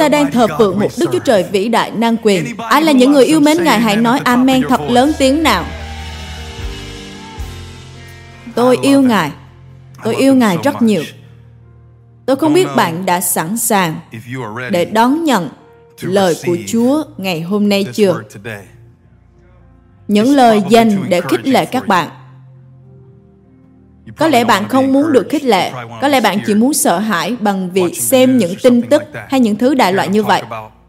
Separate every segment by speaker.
Speaker 1: ta đang thờ phượng một Đức Chúa Trời vĩ đại năng quyền. Ai là những người yêu mến Ngài hãy nói Amen thật lớn tiếng nào. Tôi yêu Ngài. Tôi yêu Ngài rất nhiều. Tôi không biết bạn đã sẵn sàng để đón nhận lời của Chúa ngày hôm nay chưa? Những lời dành để khích lệ các bạn. Có lẽ bạn không muốn được khích lệ, có lẽ bạn chỉ muốn sợ hãi bằng việc xem những tin tức hay những thứ đại loại như vậy,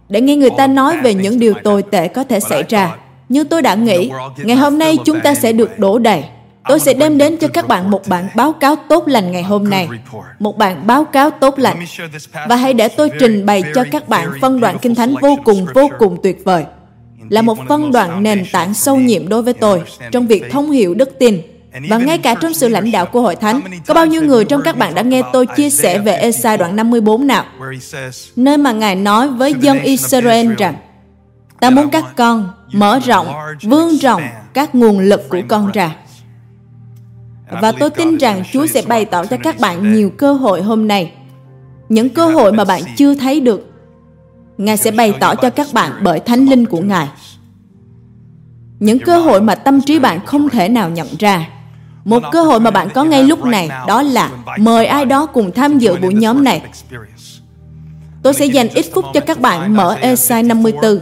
Speaker 1: để nghe người ta nói về những điều tồi tệ có thể xảy ra. Như tôi đã nghĩ, ngày hôm nay chúng ta sẽ được đổ đầy. Tôi sẽ đem đến cho các bạn một bản báo cáo tốt lành ngày hôm nay. Một bản báo cáo tốt lành. Và hãy để tôi trình bày cho các bạn phân đoạn Kinh Thánh vô cùng vô cùng tuyệt vời. Là một phân đoạn nền tảng sâu nhiệm đối với tôi trong việc thông hiểu đức tin. Và ngay cả trong sự lãnh đạo của Hội Thánh, có bao nhiêu người trong các bạn đã nghe tôi chia sẻ về Esai đoạn 54 nào? Nơi mà Ngài nói với dân Israel rằng, Ta muốn các con mở rộng, vươn rộng các nguồn lực của con ra và tôi tin rằng Chúa sẽ bày tỏ cho các bạn nhiều cơ hội hôm nay. Những cơ hội mà bạn chưa thấy được. Ngài sẽ bày tỏ cho các bạn bởi thánh linh của Ngài. Những cơ hội mà tâm trí bạn không thể nào nhận ra. Một cơ hội mà bạn có ngay lúc này đó là mời ai đó cùng tham dự buổi nhóm này. Tôi sẽ dành ít phút cho các bạn mở Esai 54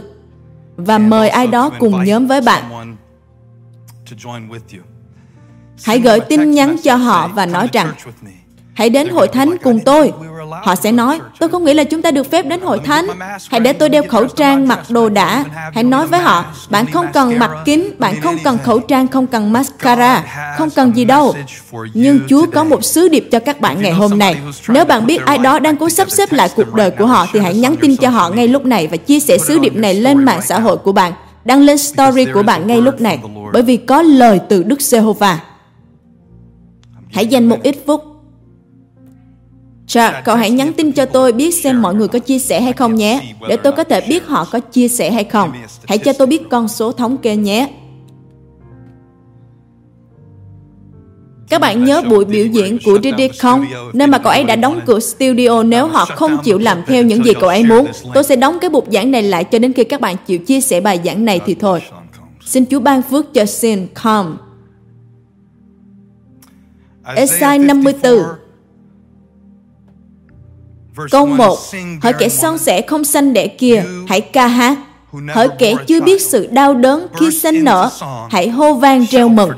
Speaker 1: và mời ai đó cùng nhóm với bạn. Hãy gửi tin nhắn cho họ và nói rằng Hãy đến hội thánh cùng tôi. Họ sẽ nói, tôi không nghĩ là chúng ta được phép đến hội thánh. Hãy để tôi đeo khẩu trang, mặc đồ đã. Hãy nói với họ, bạn không cần mặc kính, bạn không cần khẩu trang, không cần mascara, không cần gì đâu. Nhưng Chúa có một sứ điệp cho các bạn ngày hôm nay. Nếu bạn biết ai đó đang cố sắp xếp lại cuộc đời của họ, thì hãy nhắn tin cho họ ngay lúc này và chia sẻ sứ điệp này lên mạng xã hội của bạn. Đăng lên story của bạn ngay lúc này. Bởi vì có lời từ Đức Giê-hô-va. Hãy dành một ít phút. Chà, cậu hãy nhắn tin cho tôi biết xem mọi người có chia sẻ hay không nhé, để tôi có thể biết họ có chia sẻ hay không. Hãy cho tôi biết con số thống kê nhé. Các bạn nhớ buổi biểu diễn của Diddy không? Nơi mà cậu ấy đã đóng cửa studio nếu họ không chịu làm theo những gì cậu ấy muốn. Tôi sẽ đóng cái bục giảng này lại cho đến khi các bạn chịu chia sẻ bài giảng này thì thôi. Xin Chúa ban phước cho Sin Com. Esai 54 Câu 1 Hỡi kẻ son sẻ không sanh đẻ kia Hãy ca hát. Hỡi kẻ chưa biết sự đau đớn khi sinh nở Hãy hô vang reo mừng.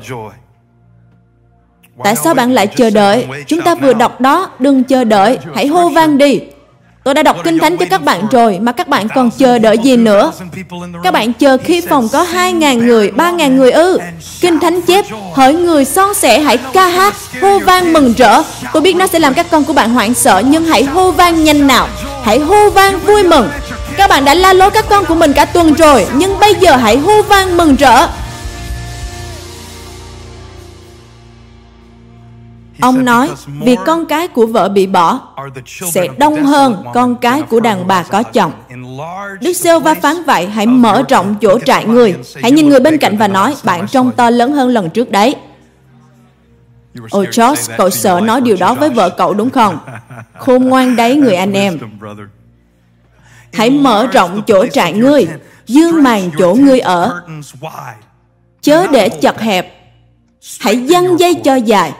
Speaker 1: Tại sao bạn lại chờ đợi? Chúng ta vừa đọc đó, đừng chờ đợi, hãy hô vang đi. Tôi đã đọc Kinh Thánh cho các bạn rồi, mà các bạn còn chờ đợi gì nữa? Các bạn chờ khi phòng có 2.000 người, 3.000 người ư. Kinh Thánh chép, hỡi người son sẻ hãy ca hát, hô vang mừng rỡ. Tôi biết nó sẽ làm các con của bạn hoảng sợ, nhưng hãy hô vang nhanh nào. Hãy hô vang vui mừng. Các bạn đã la lối các con của mình cả tuần rồi, nhưng bây giờ hãy hô vang mừng rỡ. Ông nói, vì con cái của vợ bị bỏ sẽ đông hơn con cái của đàn bà có chồng. Đức Sêu va phán vậy, hãy mở rộng chỗ trại người. Hãy nhìn người bên cạnh và nói, bạn trông to lớn hơn lần trước đấy. Ôi George, cậu sợ nói điều đó với vợ cậu đúng không? Khôn ngoan đấy người anh em. Hãy mở rộng chỗ trại ngươi, dương màn chỗ ngươi ở. Chớ để chật hẹp. Hãy dăng dây cho dài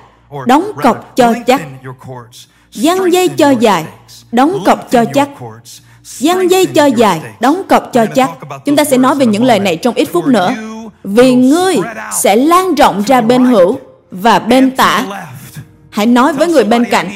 Speaker 1: đóng cọc cho chắc Dăng dây cho dài, đóng cọc cho chắc. Dăng dây cho dài, đóng cọc cho chắc. Chúng ta sẽ nói về những lời này trong ít phút nữa. Vì ngươi sẽ lan rộng ra bên hữu và bên tả. Hãy nói với người bên cạnh,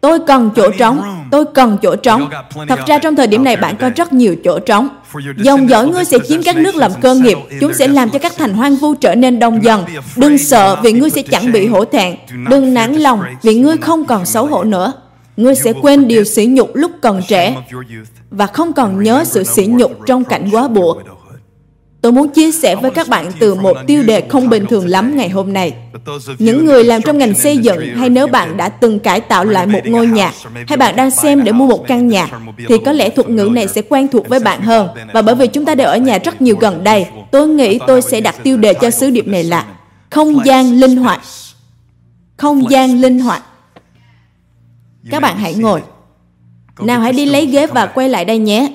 Speaker 1: tôi cần chỗ trống, tôi cần chỗ trống. Thật ra trong thời điểm này bạn có rất nhiều chỗ trống. Dòng dõi ngươi sẽ chiếm các nước làm cơ nghiệp, chúng sẽ làm cho các thành hoang vu trở nên đông dần. Đừng sợ vì ngươi sẽ chẳng bị hổ thẹn. Đừng nản lòng vì ngươi không còn xấu hổ nữa. Ngươi sẽ quên điều sỉ nhục lúc còn trẻ và không còn nhớ sự sỉ nhục trong cảnh quá buộc. Tôi muốn chia sẻ với các bạn từ một tiêu đề không bình thường lắm ngày hôm nay. Những người làm trong ngành xây dựng hay nếu bạn đã từng cải tạo lại một ngôi nhà hay bạn đang xem để mua một căn nhà thì có lẽ thuật ngữ này sẽ quen thuộc với bạn hơn. Và bởi vì chúng ta đều ở nhà rất nhiều gần đây, tôi nghĩ tôi sẽ đặt tiêu đề cho sứ điệp này là không gian linh hoạt. Không gian linh hoạt. Các bạn hãy ngồi. Nào hãy đi lấy ghế và quay lại đây nhé.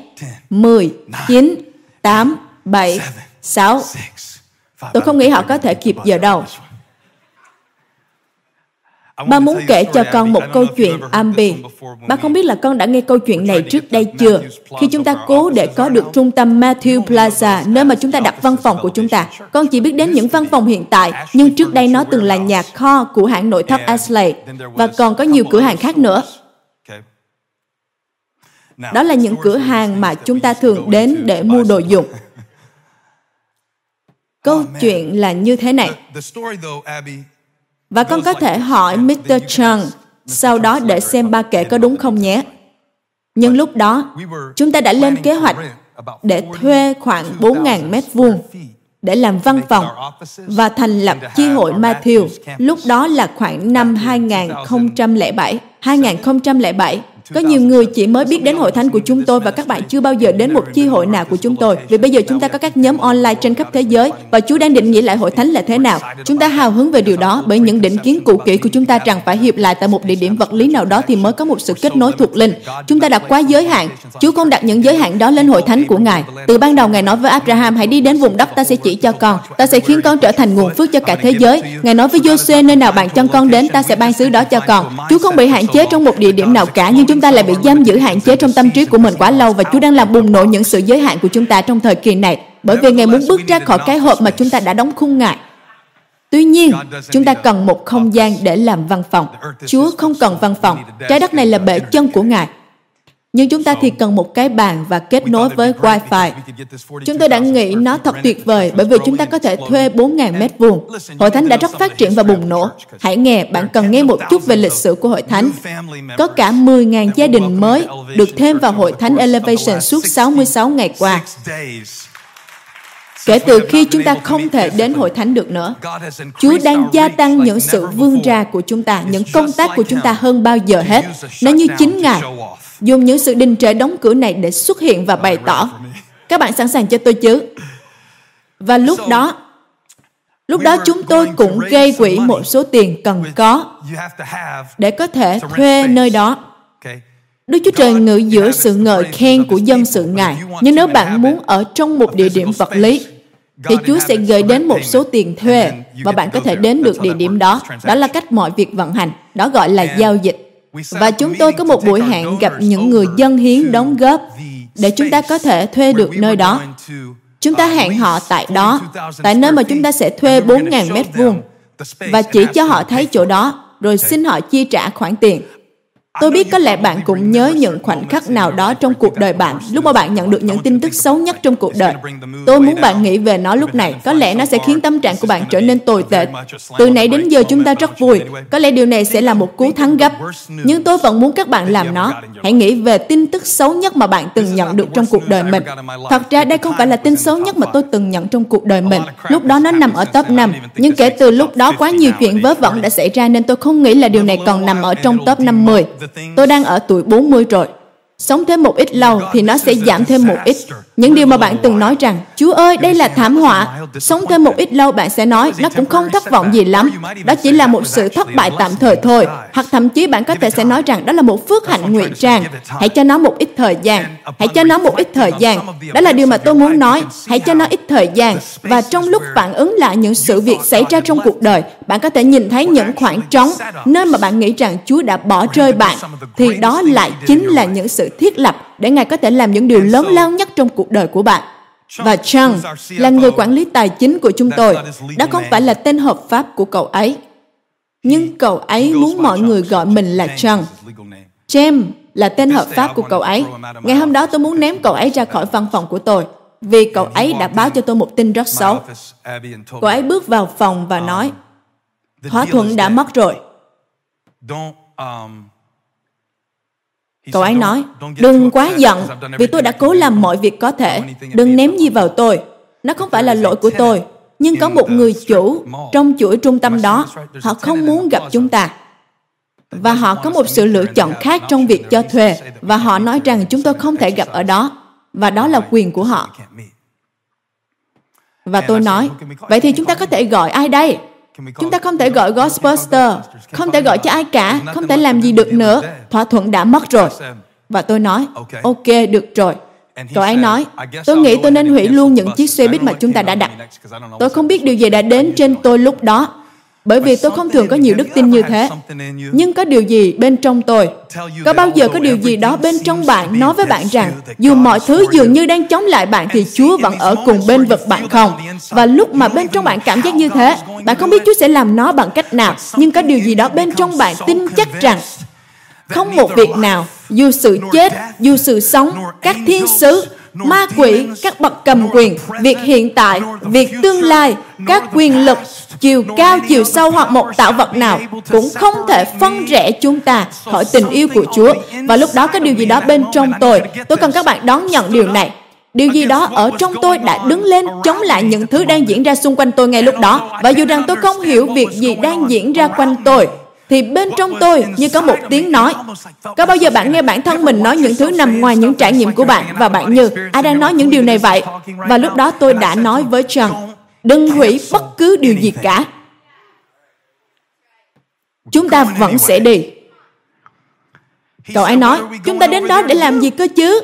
Speaker 1: 10, 9, 8, 7, 6. Tôi không nghĩ họ có thể kịp giờ đâu. Ba muốn kể cho con một câu chuyện Ambi. Ba không biết là con đã nghe câu chuyện này trước đây chưa? Khi chúng ta cố để có được trung tâm Matthew Plaza, nơi mà chúng ta đặt văn phòng của chúng ta, con chỉ biết đến những văn phòng hiện tại, nhưng trước đây nó từng là nhà kho của hãng nội thất Ashley, và còn có nhiều cửa hàng khác nữa. Đó là những cửa hàng mà chúng ta thường đến để mua đồ dùng. Câu chuyện là như thế này. Và con có thể hỏi Mr. Chung sau đó để xem ba kể có đúng không nhé. Nhưng lúc đó, chúng ta đã lên kế hoạch để thuê khoảng 4.000 mét vuông để làm văn phòng và thành lập chi hội Matthew. Lúc đó là khoảng năm 2007. 2007 có nhiều người chỉ mới biết đến hội thánh của chúng tôi và các bạn chưa bao giờ đến một chi hội nào của chúng tôi. Vì bây giờ chúng ta có các nhóm online trên khắp thế giới và Chúa đang định nghĩa lại hội thánh là thế nào. Chúng ta hào hứng về điều đó bởi những định kiến cũ kỹ của chúng ta rằng phải hiệp lại tại một địa điểm vật lý nào đó thì mới có một sự kết nối thuộc linh. Chúng ta đặt quá giới hạn. Chúa không đặt những giới hạn đó lên hội thánh của Ngài. Từ ban đầu Ngài nói với Abraham hãy đi đến vùng đất ta sẽ chỉ cho con. Ta sẽ khiến con trở thành nguồn phước cho cả thế giới. Ngài nói với Joshua nơi nào bạn cho con đến ta sẽ ban xứ đó cho con. Chúa không bị hạn chế trong một địa điểm nào cả nhưng chúng chúng ta lại bị giam giữ hạn chế trong tâm trí của mình quá lâu và Chúa đang làm bùng nổ những sự giới hạn của chúng ta trong thời kỳ này bởi vì Ngài muốn bước ra khỏi cái hộp mà chúng ta đã đóng khung Ngài. Tuy nhiên, chúng ta cần một không gian để làm văn phòng. Chúa không cần văn phòng. Trái đất này là bể chân của Ngài. Nhưng chúng ta thì cần một cái bàn và kết nối với Wi-Fi. Chúng tôi đã nghĩ nó thật tuyệt vời bởi vì chúng ta có thể thuê 4.000 mét vuông. Hội thánh đã rất phát triển và bùng nổ. Hãy nghe, bạn cần nghe một chút về lịch sử của hội thánh. Có cả 10.000 gia đình mới được thêm vào hội thánh Elevation suốt 66 ngày qua. Kể từ khi chúng ta không thể đến hội thánh được nữa, Chúa đang gia tăng những sự vươn ra của chúng ta, những công tác của chúng ta hơn bao giờ hết. Nó như chính Ngài dùng những sự đình trệ đóng cửa này để xuất hiện và bày tỏ. Các bạn sẵn sàng cho tôi chứ? Và lúc đó, lúc đó chúng tôi cũng gây quỹ một số tiền cần có để có thể thuê nơi đó. Đức Chúa Trời ngự giữa sự ngợi khen của dân sự Ngài. Nhưng nếu bạn muốn ở trong một địa điểm vật lý, thì Chúa sẽ gửi đến một số tiền thuê và bạn có thể đến được địa điểm đó. Đó là cách mọi việc vận hành. Đó gọi là giao dịch. Và chúng tôi có một buổi hẹn gặp những người dân hiến đóng góp để chúng ta có thể thuê được nơi đó. Chúng ta hẹn họ tại đó, tại nơi mà chúng ta sẽ thuê 4.000 mét vuông và chỉ cho họ thấy chỗ đó, rồi xin họ chi trả khoản tiền. Tôi biết có lẽ bạn cũng nhớ những khoảnh khắc nào đó trong cuộc đời bạn, lúc mà bạn nhận được những tin tức xấu nhất trong cuộc đời. Tôi muốn bạn nghĩ về nó lúc này, có lẽ nó sẽ khiến tâm trạng của bạn trở nên tồi tệ. Từ nãy đến giờ chúng ta rất vui, có lẽ điều này sẽ là một cú thắng gấp. Nhưng tôi vẫn muốn các bạn làm nó. Hãy nghĩ về tin tức xấu nhất mà bạn từng nhận được trong cuộc đời mình. Thật ra đây không phải là tin xấu nhất mà tôi từng nhận trong cuộc đời mình. Lúc đó nó nằm ở top 5. Nhưng kể từ lúc đó quá nhiều chuyện vớ vẩn đã xảy ra nên tôi không nghĩ là điều này còn nằm ở trong top 50. Tôi đang ở tuổi 40 rồi. Sống thêm một ít lâu thì nó sẽ giảm thêm một ít. Những điều mà bạn từng nói rằng, Chúa ơi, đây là thảm họa. Sống thêm một ít lâu bạn sẽ nói, nó cũng không thất vọng gì lắm. Đó chỉ là một sự thất bại tạm thời thôi. Hoặc thậm chí bạn có thể sẽ nói rằng đó là một phước hạnh ngụy trang. Hãy cho nó một ít thời gian. Hãy cho nó một ít thời gian. Đó là điều mà tôi muốn nói. Hãy cho nó ít thời gian. Và trong lúc phản ứng lại những sự việc xảy ra trong cuộc đời, bạn có thể nhìn thấy những khoảng trống nơi mà bạn nghĩ rằng Chúa đã bỏ rơi bạn. Thì đó lại chính là những sự thiết lập để Ngài có thể làm những điều lớn lao nhất trong cuộc đời của bạn. Và Chung là người quản lý tài chính của chúng tôi. Đó không phải là tên hợp pháp của cậu ấy. Nhưng cậu ấy muốn mọi người gọi mình là Chung. James là tên hợp pháp của cậu ấy. Ngày hôm đó tôi muốn ném cậu ấy ra khỏi văn phòng của tôi vì cậu ấy đã báo cho tôi một tin rất xấu. Cậu ấy bước vào phòng và nói, thỏa thuận đã mất rồi. Cậu ấy nói, đừng quá giận, vì tôi đã cố làm mọi việc có thể. Đừng ném gì vào tôi. Nó không phải là lỗi của tôi. Nhưng có một người chủ trong chuỗi trung tâm đó, họ không muốn gặp chúng ta. Và họ có một sự lựa chọn khác trong việc cho thuê. Và họ nói rằng chúng tôi không thể gặp ở đó. Và đó là quyền của họ. Và tôi nói, vậy thì chúng ta có thể gọi ai đây? Chúng ta không thể gọi Ghostbuster, không thể gọi cho ai cả, không thể làm gì được nữa. Thỏa thuận đã mất rồi. Và tôi nói, ok, được rồi. Cậu ấy nói, tôi nghĩ tôi nên hủy luôn những chiếc xe buýt mà chúng ta đã đặt. Tôi không biết điều gì đã đến trên tôi lúc đó, bởi vì tôi không thường có nhiều đức tin như thế. Nhưng có điều gì bên trong tôi? Có bao giờ có điều gì đó bên trong bạn nói với bạn rằng dù mọi thứ dường như đang chống lại bạn thì Chúa vẫn ở cùng bên vực bạn không? Và lúc mà bên trong bạn cảm giác như thế, bạn không biết Chúa sẽ làm nó bằng cách nào, nhưng có điều gì đó bên trong bạn tin chắc rằng không một việc nào, dù sự chết, dù sự sống, các thiên sứ, ma quỷ, các bậc cầm quyền, việc hiện tại, việc tương lai, các quyền lực, chiều cao, chiều sâu hoặc một tạo vật nào cũng không thể phân rẽ chúng ta khỏi tình yêu của Chúa. Và lúc đó có điều gì đó bên trong tôi. Tôi cần các bạn đón nhận điều này. Điều gì đó ở trong tôi đã đứng lên chống lại những thứ đang diễn ra xung quanh tôi ngay lúc đó. Và dù rằng tôi không hiểu việc gì đang diễn ra quanh tôi, thì bên trong tôi như có một tiếng nói. Có bao giờ bạn nghe bản thân mình nói những thứ nằm ngoài những trải nghiệm của bạn và bạn như ai đang nói những điều này vậy? Và lúc đó tôi đã nói với Trần, đừng hủy bất cứ điều gì cả. Chúng ta vẫn sẽ đi. Cậu ấy nói, chúng ta đến đó để làm gì cơ chứ?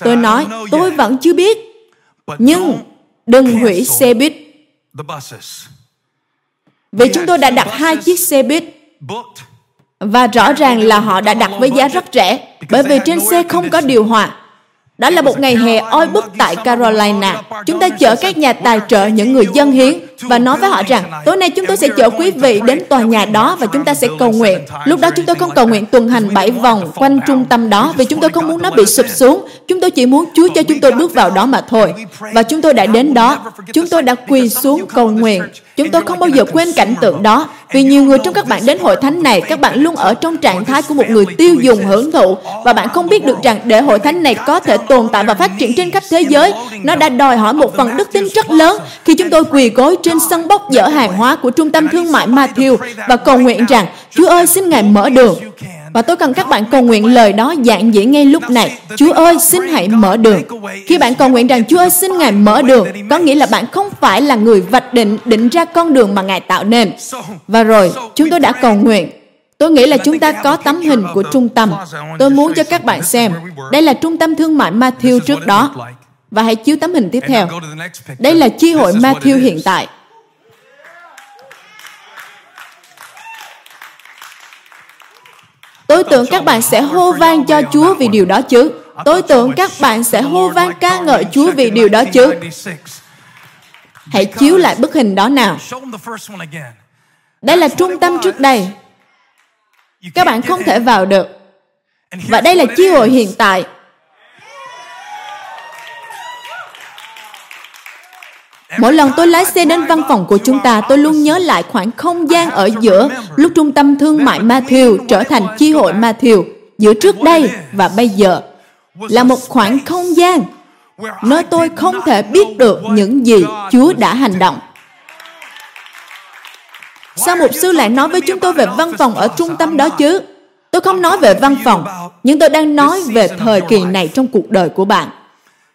Speaker 1: Tôi nói, tôi vẫn chưa biết. Nhưng đừng hủy xe buýt. Vì chúng tôi đã đặt hai chiếc xe buýt và rõ ràng là họ đã đặt với giá rất rẻ, bởi vì trên xe không có điều hòa. Đó là một ngày hè oi bức tại Carolina. Chúng ta chở các nhà tài trợ, những người dân hiến và nói với họ rằng tối nay chúng tôi sẽ chở quý vị đến tòa nhà đó và chúng ta sẽ cầu nguyện. Lúc đó chúng tôi không cầu nguyện tuần hành bảy vòng quanh trung tâm đó vì chúng tôi không muốn nó bị sụp xuống. Chúng tôi chỉ muốn Chúa cho chúng tôi bước vào đó mà thôi. Và chúng tôi đã đến đó. Chúng tôi đã quỳ xuống cầu nguyện. Chúng tôi không bao giờ quên cảnh tượng đó. Vì nhiều người trong các bạn đến hội thánh này, các bạn luôn ở trong trạng thái của một người tiêu dùng hưởng thụ và bạn không biết được rằng để hội thánh này có thể tồn tại và phát triển trên khắp thế giới, nó đã đòi hỏi một phần đức tin rất lớn khi chúng tôi quỳ gối trên sân bốc dỡ hàng hóa của trung tâm thương mại Matthew và cầu nguyện rằng Chúa ơi xin Ngài mở đường. Và tôi cần các bạn cầu nguyện lời đó dạng dĩ ngay lúc này. Chúa ơi, xin hãy mở đường. Khi bạn cầu nguyện rằng Chúa ơi, xin Ngài mở đường, có nghĩa là bạn không phải là người vạch định, định ra con đường mà Ngài tạo nên. Và rồi, chúng tôi đã cầu nguyện. Tôi nghĩ là chúng ta có tấm hình của trung tâm. Tôi muốn cho các bạn xem. Đây là trung tâm thương mại Matthew trước đó. Và hãy chiếu tấm hình tiếp theo. Đây là chi hội Matthew hiện tại. Tôi tưởng các bạn sẽ hô vang cho Chúa vì điều đó chứ. Tôi tưởng các bạn sẽ hô vang ca ngợi Chúa vì điều đó chứ. Hãy chiếu lại bức hình đó nào. Đây là trung tâm trước đây. Các bạn không thể vào được. Và đây là chi hội hiện tại. Mỗi lần tôi lái xe đến văn phòng của chúng ta, tôi luôn nhớ lại khoảng không gian ở giữa lúc trung tâm thương mại Matthew trở thành chi hội Matthew giữa trước đây và bây giờ là một khoảng không gian nơi tôi không thể biết được những gì Chúa đã hành động. Sao mục sư lại nói với chúng tôi về văn phòng ở trung tâm đó chứ? Tôi không nói về văn phòng, nhưng tôi đang nói về thời kỳ này trong cuộc đời của bạn.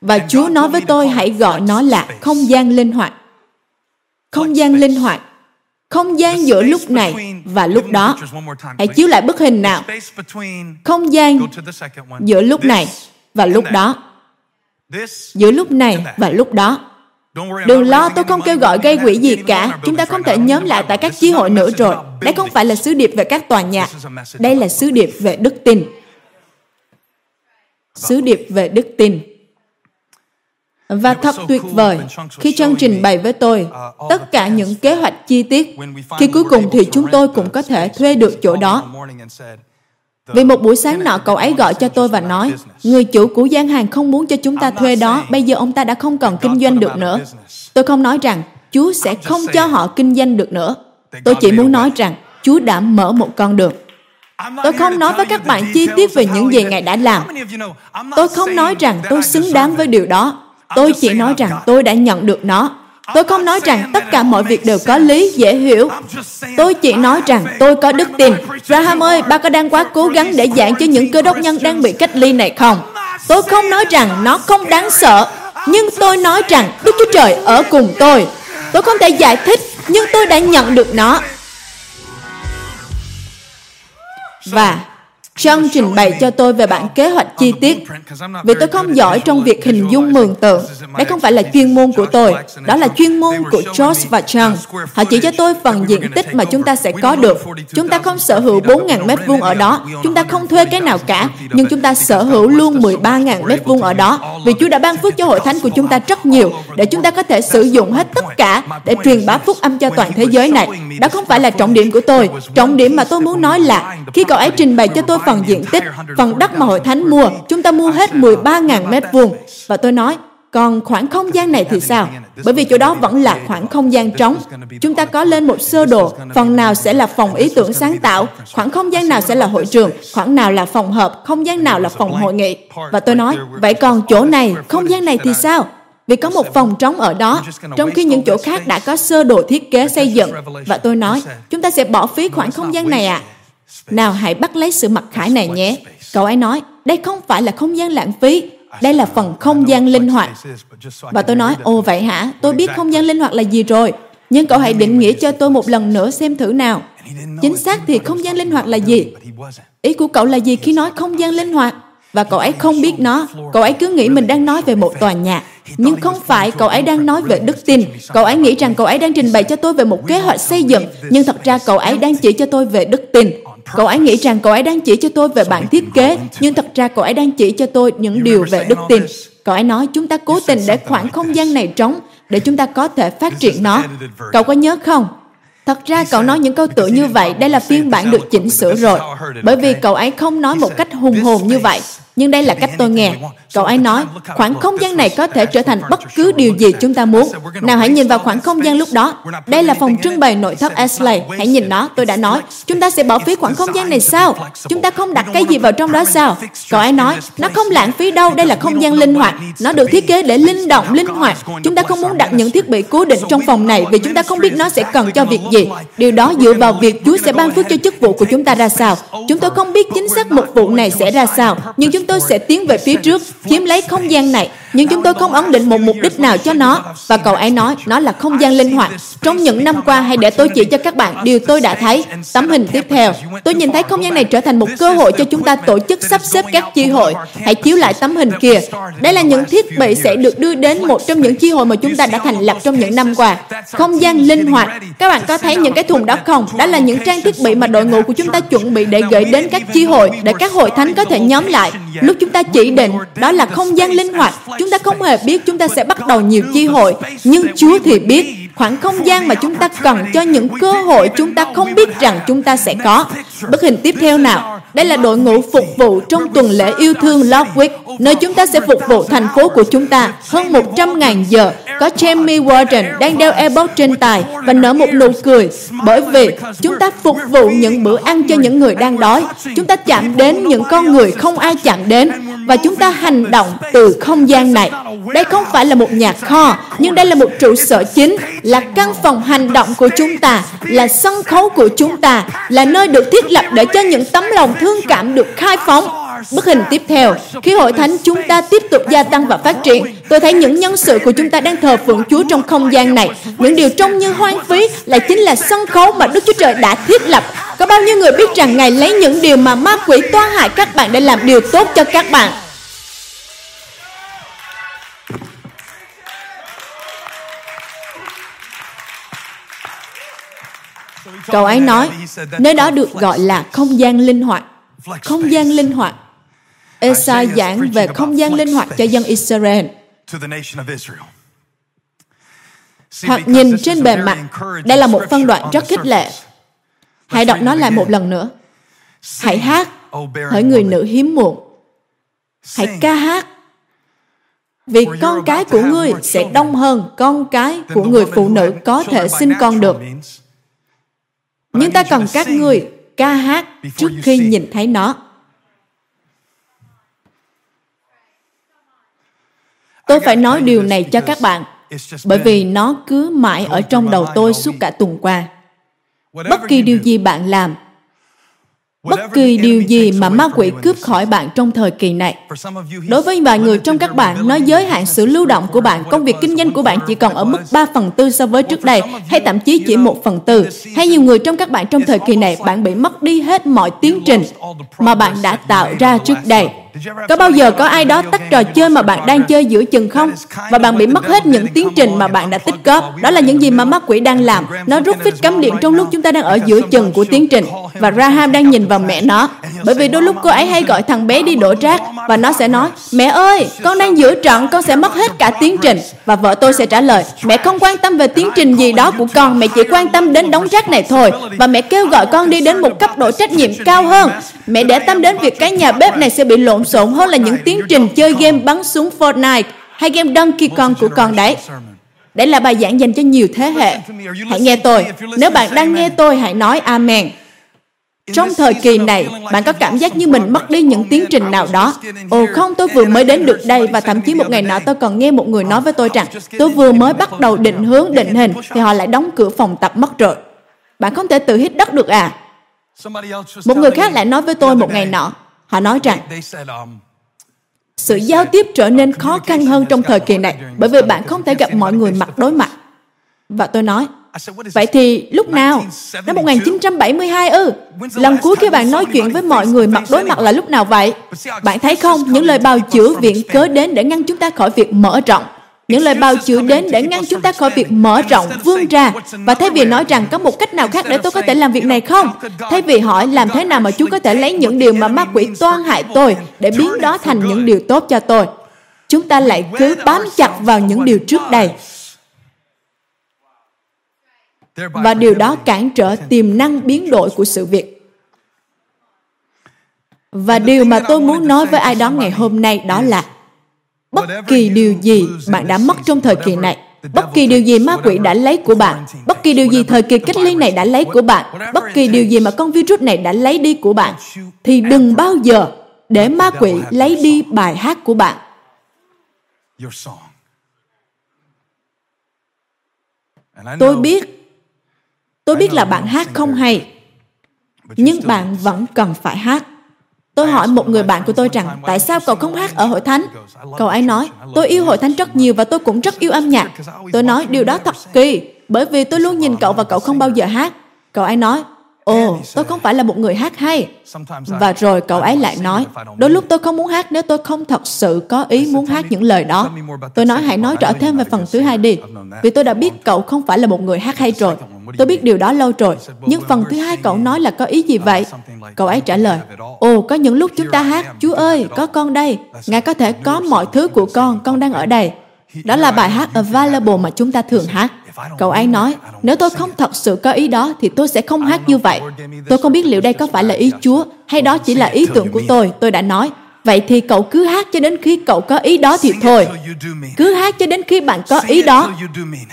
Speaker 1: Và Chúa nói với tôi hãy gọi nó là không gian linh hoạt. Không gian linh hoạt. Không gian giữa lúc này và lúc đó. Hãy chiếu lại bức hình nào. Không gian giữa lúc này và lúc đó. Giữa lúc này và lúc đó. Đừng lo, tôi không kêu gọi gây quỷ gì cả. Chúng ta không thể nhóm lại tại các chi hội nữa rồi. Đây không phải là sứ điệp về các tòa nhà. Đây là sứ điệp về đức tin. Sứ điệp về đức tin. Và thật tuyệt vời khi Trân trình bày với tôi tất cả những kế hoạch chi tiết. Khi cuối cùng thì chúng tôi cũng có thể thuê được chỗ đó. Vì một buổi sáng nọ, cậu ấy gọi cho tôi và nói, người chủ của gian hàng không muốn cho chúng ta thuê đó, bây giờ ông ta đã không còn kinh doanh được nữa. Tôi không nói rằng Chúa sẽ không cho họ kinh doanh được nữa. Tôi chỉ muốn nói rằng Chúa đã mở một con đường. Tôi không nói với các bạn chi tiết về những gì Ngài đã làm. Tôi không nói rằng tôi xứng đáng với điều đó. Tôi chỉ nói rằng tôi đã nhận được nó. Tôi không nói rằng tất cả mọi việc đều có lý, dễ hiểu. Tôi chỉ nói rằng tôi có đức tin. Graham ơi, ba có đang quá cố gắng để giảng cho những cơ đốc nhân đang bị cách ly này không? Tôi không nói rằng nó không đáng sợ, nhưng tôi nói rằng Đức Chúa Trời ở cùng tôi. Tôi không thể giải thích, nhưng tôi đã nhận được nó. Và Trân trình bày cho tôi về bản kế hoạch chi tiết vì tôi không giỏi trong việc hình dung mường tượng. Đây không phải là chuyên môn của tôi, đó là chuyên môn của George và Trân. Họ chỉ cho tôi phần diện tích mà chúng ta sẽ có được. Chúng ta không sở hữu 4.000 mét vuông ở đó, chúng ta không thuê cái nào cả, nhưng chúng ta sở hữu luôn 13.000 mét vuông ở đó vì Chúa đã ban phước cho hội thánh của chúng ta rất nhiều để chúng ta có thể sử dụng hết tất cả để truyền bá phúc âm cho toàn thế giới này. Đó không phải là trọng điểm của tôi. Trọng điểm mà tôi muốn nói là khi cậu ấy trình bày cho tôi phần diện tích, phần đất mà hội thánh mua, chúng ta mua hết 13.000 mét vuông. Và tôi nói, còn khoảng không gian này thì sao? Bởi vì chỗ đó vẫn là khoảng không gian trống. Chúng ta có lên một sơ đồ, phần nào sẽ là phòng ý tưởng sáng tạo, khoảng không gian nào sẽ là hội trường, khoảng nào là phòng họp, không gian nào là phòng hội nghị. Và tôi nói, vậy còn chỗ này, không gian này thì sao? Vì có một phòng trống ở đó, trong khi những chỗ khác đã có sơ đồ thiết kế xây dựng. Và tôi nói, chúng ta sẽ bỏ phí khoảng không gian này à? Nào hãy bắt lấy sự mặc khải này nhé. Cậu ấy nói, đây không phải là không gian lãng phí, đây là phần không gian linh hoạt. Và tôi nói, ồ vậy hả? Tôi biết không gian linh hoạt là gì rồi. Nhưng cậu hãy định nghĩa cho tôi một lần nữa xem thử nào. Chính xác thì không gian linh hoạt là gì? Ý của cậu là gì khi nói không gian linh hoạt? Và cậu ấy không biết nó. Cậu ấy cứ nghĩ mình đang nói về một tòa nhà. Nhưng không phải cậu ấy đang nói về đức tin. Cậu ấy nghĩ rằng cậu ấy đang trình bày cho tôi về một kế hoạch xây dựng. Nhưng thật ra cậu ấy đang chỉ cho tôi về đức tin. Cậu ấy nghĩ rằng cậu ấy đang chỉ cho tôi về bản thiết kế, nhưng thật ra cậu ấy đang chỉ cho tôi những điều về đức tin. Cậu ấy nói chúng ta cố tình để khoảng không gian này trống để chúng ta có thể phát triển nó. Cậu có nhớ không? Thật ra cậu nói những câu tựa như vậy, đây là phiên bản được chỉnh sửa rồi. Bởi vì cậu ấy không nói một cách hùng hồn như vậy. Nhưng đây là cách tôi nghe. Cậu ấy nói, khoảng không gian này có thể trở thành bất cứ điều gì chúng ta muốn. Nào hãy nhìn vào khoảng không gian lúc đó. Đây là phòng trưng bày nội thất Ashley. Hãy nhìn nó, tôi đã nói. Chúng ta sẽ bỏ phí khoảng không gian này sao? Chúng ta không đặt cái gì vào trong đó sao? Cậu ấy nói, nó không lãng phí đâu, đây là không gian linh hoạt. Nó được thiết kế để linh động, linh hoạt. Chúng ta không muốn đặt những thiết bị cố định trong phòng này vì chúng ta không biết nó sẽ cần cho việc gì. Điều đó dựa vào việc Chúa sẽ ban phước cho chức vụ của chúng ta ra sao. Chúng tôi không biết chính xác một vụ này sẽ ra sao, nhưng chúng tôi sẽ tiến về phía trước, chiếm lấy không gian này, nhưng chúng tôi không ấn định một mục đích nào cho nó. Và cậu ấy nói, nó là không gian linh hoạt. Trong những năm qua, hãy để tôi chỉ cho các bạn điều tôi đã thấy. Tấm hình tiếp theo, tôi nhìn thấy không gian này trở thành một cơ hội cho chúng ta tổ chức sắp xếp các chi hội. Hãy chiếu lại tấm hình kia. Đây là những thiết bị sẽ được đưa đến một trong những chi hội mà chúng ta đã thành lập trong những năm qua. Không gian linh hoạt. Các bạn có thấy những cái thùng đó không? Đó là những trang thiết bị mà đội ngũ của chúng ta chuẩn bị để gửi đến các chi hội, để các hội thánh có thể nhóm lại. Lúc chúng ta chỉ định, đó là không gian linh hoạt. Chúng ta không hề biết chúng ta sẽ bắt đầu nhiều chi hội, nhưng Chúa thì biết khoảng không gian mà chúng ta cần cho những cơ hội chúng ta không biết rằng chúng ta sẽ có. Bức hình tiếp theo nào. Đây là đội ngũ phục vụ trong tuần lễ yêu thương Lockwick, nơi chúng ta sẽ phục vụ thành phố của chúng ta hơn 100.000 giờ. Có Jamie Warden đang đeo earbud trên tài và nở một nụ cười bởi vì chúng ta phục vụ những bữa ăn cho những người đang đói. Chúng ta chạm đến những con người không ai chạm đến và chúng ta hành động từ không gian này. Đây không phải là một nhà kho, nhưng đây là một trụ sở chính, là căn phòng hành động của chúng ta, là sân khấu của chúng ta, là nơi được thiết lập để cho những tấm lòng thương cảm được khai phóng. Bức hình tiếp theo, khi hội thánh chúng ta tiếp tục gia tăng và phát triển, tôi thấy những nhân sự của chúng ta đang thờ phượng Chúa trong không gian này. Những điều trông như hoang phí là chính là sân khấu mà Đức Chúa Trời đã thiết lập. Có bao nhiêu người biết rằng Ngài lấy những điều mà ma quỷ toan hại các bạn để làm điều tốt cho các bạn? Cậu ấy nói, nơi đó được gọi là không gian linh hoạt. Không gian linh hoạt. Esai giảng về không gian linh hoạt cho dân Israel. Hoặc nhìn trên bề mặt, đây là một phân đoạn rất khích lệ. Hãy đọc nó lại một lần nữa. Hãy hát, hỡi người nữ hiếm muộn. Hãy ca hát, vì con cái của ngươi sẽ đông hơn con cái của người phụ nữ có thể sinh con được. Nhưng ta cần các người ca hát trước khi nhìn thấy nó. Tôi phải nói điều này cho các bạn, bởi vì nó cứ mãi ở trong đầu tôi suốt cả tuần qua. Bất kỳ điều gì bạn làm, bất kỳ điều gì mà ma quỷ cướp khỏi bạn trong thời kỳ này. Đối với vài người trong các bạn, nó giới hạn sự lưu động của bạn. Công việc kinh doanh của bạn chỉ còn ở mức 3 phần tư so với trước đây, hay thậm chí chỉ 1 phần tư. Hay nhiều người trong các bạn trong thời kỳ này, bạn bị mất đi hết mọi tiến trình mà bạn đã tạo ra trước đây. Có bao giờ có ai đó tắt trò chơi mà bạn đang chơi giữa chừng không? Và bạn bị mất hết những tiến trình mà bạn đã tích góp. Đó là những gì mà ma quỷ đang làm. Nó rút phích cắm điện trong lúc chúng ta đang ở giữa chừng của tiến trình. Và Raham đang nhìn vào mẹ nó. Bởi vì đôi lúc cô ấy hay gọi thằng bé đi đổ rác và nó sẽ nói, mẹ ơi, con đang giữa trận, con sẽ mất hết cả tiến trình. Và vợ tôi sẽ trả lời, mẹ không quan tâm về tiến trình gì đó của con, mẹ chỉ quan tâm đến đống rác này thôi. Và mẹ kêu gọi con đi đến một cấp độ trách nhiệm cao hơn. Mẹ để tâm đến việc cái nhà bếp này sẽ bị lộn xộn hơn là những tiến trình chơi game bắn súng Fortnite hay game Donkey Kong của con đấy. Đây là bài giảng dành cho nhiều thế hệ. Hãy nghe tôi. Nếu bạn đang nghe tôi, hãy nói Amen. Trong thời kỳ này, bạn có cảm giác như mình mất đi những tiến trình nào đó. Ồ không, tôi vừa mới đến được đây và thậm chí một ngày nọ tôi còn nghe một người nói với tôi rằng tôi vừa mới bắt đầu định hướng, định hình thì họ lại đóng cửa phòng tập mất rồi. Bạn không thể tự hít đất được à? Một người khác lại nói với tôi một ngày nọ, họ nói rằng sự giao tiếp trở nên khó khăn hơn trong thời kỳ này bởi vì bạn không thể gặp mọi người mặt đối mặt. Và tôi nói, Vậy thì lúc nào? Năm 1972 ư? Lần cuối khi bạn nói chuyện với mọi người mặt đối mặt là lúc nào vậy? Bạn thấy không, những lời bào chữa viện cớ đến để ngăn chúng ta khỏi việc mở rộng. Những lời bào chữa đến để ngăn chúng ta khỏi việc mở rộng, vươn ra. Và thay vì nói rằng có một cách nào khác để tôi có thể làm việc này không? Thay vì hỏi làm thế nào mà Chúa có thể lấy những điều mà ma quỷ toan hại tôi để biến đó thành những điều tốt cho tôi. Chúng ta lại cứ bám chặt vào những điều trước đây. Và điều đó cản trở tiềm năng biến đổi của sự việc. Và điều mà tôi muốn nói với ai đó ngày hôm nay đó là bất kỳ điều gì bạn đã mất trong thời kỳ này bất kỳ điều gì ma quỷ đã lấy của bạn bất kỳ điều gì thời kỳ cách ly này đã lấy của bạn bất kỳ điều gì mà con virus này đã lấy đi của bạn thì đừng bao giờ để ma quỷ lấy đi bài hát của bạn tôi biết Tôi biết là bạn hát không hay, nhưng bạn vẫn cần phải hát. Tôi hỏi một người bạn của tôi rằng, tại sao cậu không hát ở hội thánh? Cậu ấy nói, tôi yêu hội thánh rất nhiều và tôi cũng rất yêu âm nhạc. Tôi nói, điều đó thật kỳ, bởi vì tôi luôn nhìn cậu và cậu không bao giờ hát. Cậu ấy nói, Ồ, tôi không phải là một người hát hay. Và rồi cậu ấy lại nói, đôi lúc tôi không muốn hát nếu tôi không thật sự có ý muốn hát những lời đó. Tôi nói hãy nói rõ thêm về phần thứ hai đi. Vì tôi đã biết cậu không phải là một người hát hay rồi. Tôi biết điều đó lâu rồi. Nhưng phần thứ hai cậu nói là có ý gì vậy? Cậu ấy trả lời, Ồ, có những lúc chúng ta hát, Chúa ơi, có con đây. Ngài có thể có mọi thứ của con, con đang ở đây. Đó là bài hát Available mà chúng ta thường hát. Cậu ấy nói, nếu tôi không thật sự có ý đó thì tôi sẽ không hát như vậy. Tôi không biết liệu đây có phải là ý Chúa hay đó chỉ là ý tưởng của tôi. Tôi đã nói, vậy thì cậu cứ hát cho đến khi cậu có ý đó thì thôi. Cứ hát cho đến khi bạn có ý đó.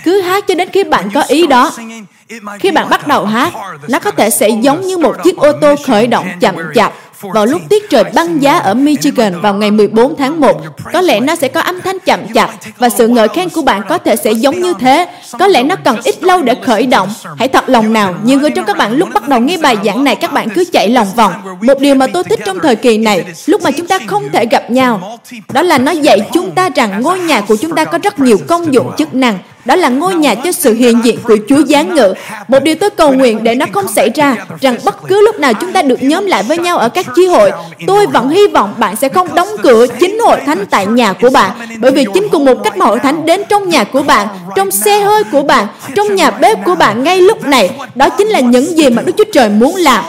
Speaker 1: Cứ hát cho đến khi bạn có ý đó. Khi bạn bắt đầu hát, nó có thể sẽ giống như một chiếc ô tô khởi động chậm chạp vào lúc tiết trời băng giá ở Michigan vào ngày 14 tháng 1. Có lẽ nó sẽ có âm thanh chậm chạp và sự ngợi khen của bạn có thể sẽ giống như thế. Có lẽ nó cần ít lâu để khởi động. Hãy thật lòng nào, nhiều người trong các bạn lúc bắt đầu nghe bài giảng này các bạn cứ chạy lòng vòng. Một điều mà tôi thích trong thời kỳ này, lúc mà chúng ta không thể gặp nhau, đó là nó dạy chúng ta rằng ngôi nhà của chúng ta có rất nhiều công dụng chức năng đó là ngôi nhà cho sự hiện diện của Chúa giáng ngự. Một điều tôi cầu nguyện để nó không xảy ra, rằng bất cứ lúc nào chúng ta được nhóm lại với nhau ở các chi hội, tôi vẫn hy vọng bạn sẽ không đóng cửa chính hội thánh tại nhà của bạn, bởi vì chính cùng một cách mà hội thánh đến trong nhà của bạn, trong xe hơi của bạn, trong nhà bếp của bạn ngay lúc này, đó chính là những gì mà Đức Chúa Trời muốn làm.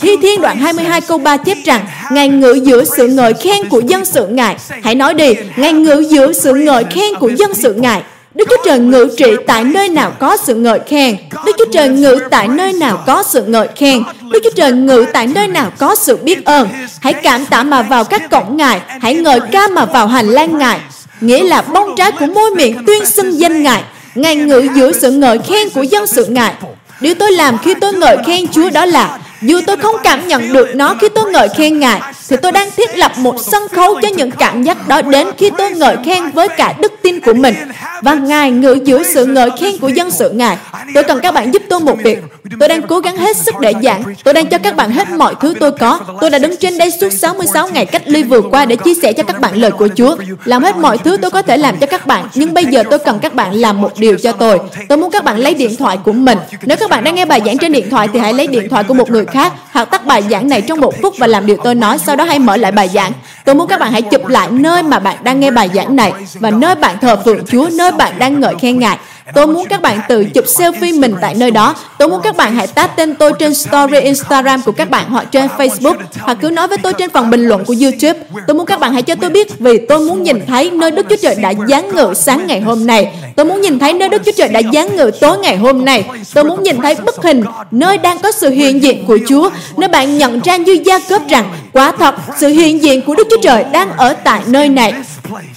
Speaker 1: Thi Thiên đoạn 22 câu 3 chép rằng, Ngài ngự giữa sự ngợi khen của dân sự Ngài. Hãy nói đi, Ngài ngự giữa sự ngợi khen của dân sự Ngài. Đức Chúa Trời ngự trị tại nơi nào có sự ngợi khen. Đức Chúa Trời ngự tại nơi nào có sự ngợi khen. Đức Chúa Trời ngự tại nơi nào có sự biết ơn. Hãy cảm tạ mà vào các cổng Ngài. Hãy ngợi ca mà vào hành lang Ngài. Nghĩa là bông trái của môi miệng tuyên xưng danh Ngài. Ngài ngự giữa sự ngợi khen của dân sự Ngài. Điều tôi làm khi tôi ngợi khen Chúa đó là dù tôi không cảm nhận được nó khi tôi ngợi khen Ngài, thì tôi đang thiết lập một sân khấu cho những cảm giác đó đến khi tôi ngợi khen với cả đức tin của mình. Và Ngài ngự giữ sự ngợi khen của dân sự Ngài. Tôi cần các bạn giúp tôi một việc. Tôi đang cố gắng hết sức để giảng. Tôi đang cho các bạn hết mọi thứ tôi có. Tôi đã đứng trên đây suốt 66 ngày cách ly vừa qua để chia sẻ cho các bạn lời của Chúa. Làm hết mọi thứ tôi có thể làm cho các bạn. Nhưng bây giờ tôi cần các bạn làm một điều cho tôi. Tôi muốn các bạn lấy điện thoại của mình. Nếu các bạn đang nghe bài giảng trên điện thoại thì hãy lấy điện thoại của một người khác hoặc tắt bài giảng này trong một phút và làm điều tôi nói. Sau đó hãy mở lại bài giảng. Tôi muốn các bạn hãy chụp lại nơi mà bạn đang nghe bài giảng này và nơi bạn thờ phượng Chúa, nơi bạn đang ngợi khen Ngài. Tôi muốn các bạn tự chụp selfie mình tại nơi đó. Tôi muốn các bạn hãy tag tên tôi trên story Instagram của các bạn hoặc trên Facebook hoặc cứ nói với tôi trên phần bình luận của YouTube. Tôi muốn các bạn hãy cho tôi biết vì tôi muốn nhìn thấy nơi Đức Chúa Trời đã giáng ngự sáng ngày hôm nay. Tôi muốn nhìn thấy nơi Đức Chúa Trời đã giáng ngự tối ngày hôm nay. Tôi muốn nhìn thấy bức hình nơi đang có sự hiện diện của Chúa, nơi bạn nhận ra như gia cớp rằng quả thật sự hiện diện của Đức Chúa Trời đang ở tại nơi này.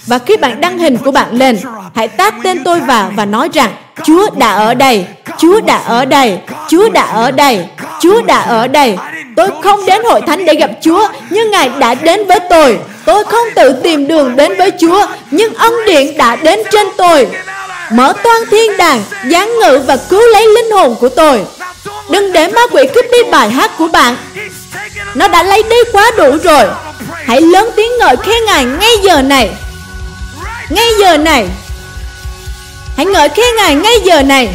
Speaker 1: Và khi bạn đăng hình của bạn lên, hãy tag tên tôi vào và nói rằng Chúa đã ở đây, Chúa đã ở đây, Chúa đã ở đây, Chúa đã ở đây. Tôi không đến hội thánh để gặp Chúa, nhưng Ngài đã đến với tôi. Tôi không tự tìm đường đến với Chúa, nhưng ân điện đã đến trên tôi. Mở toan thiên đàng, giáng ngự và cứu lấy linh hồn của tôi. Đừng để ma quỷ cướp đi bài hát của bạn. Nó đã lấy đi quá đủ rồi. Hãy lớn tiếng ngợi khen Ngài ngay giờ này. Ngay giờ này. Hãy ngợi khen Ngài ngay giờ này.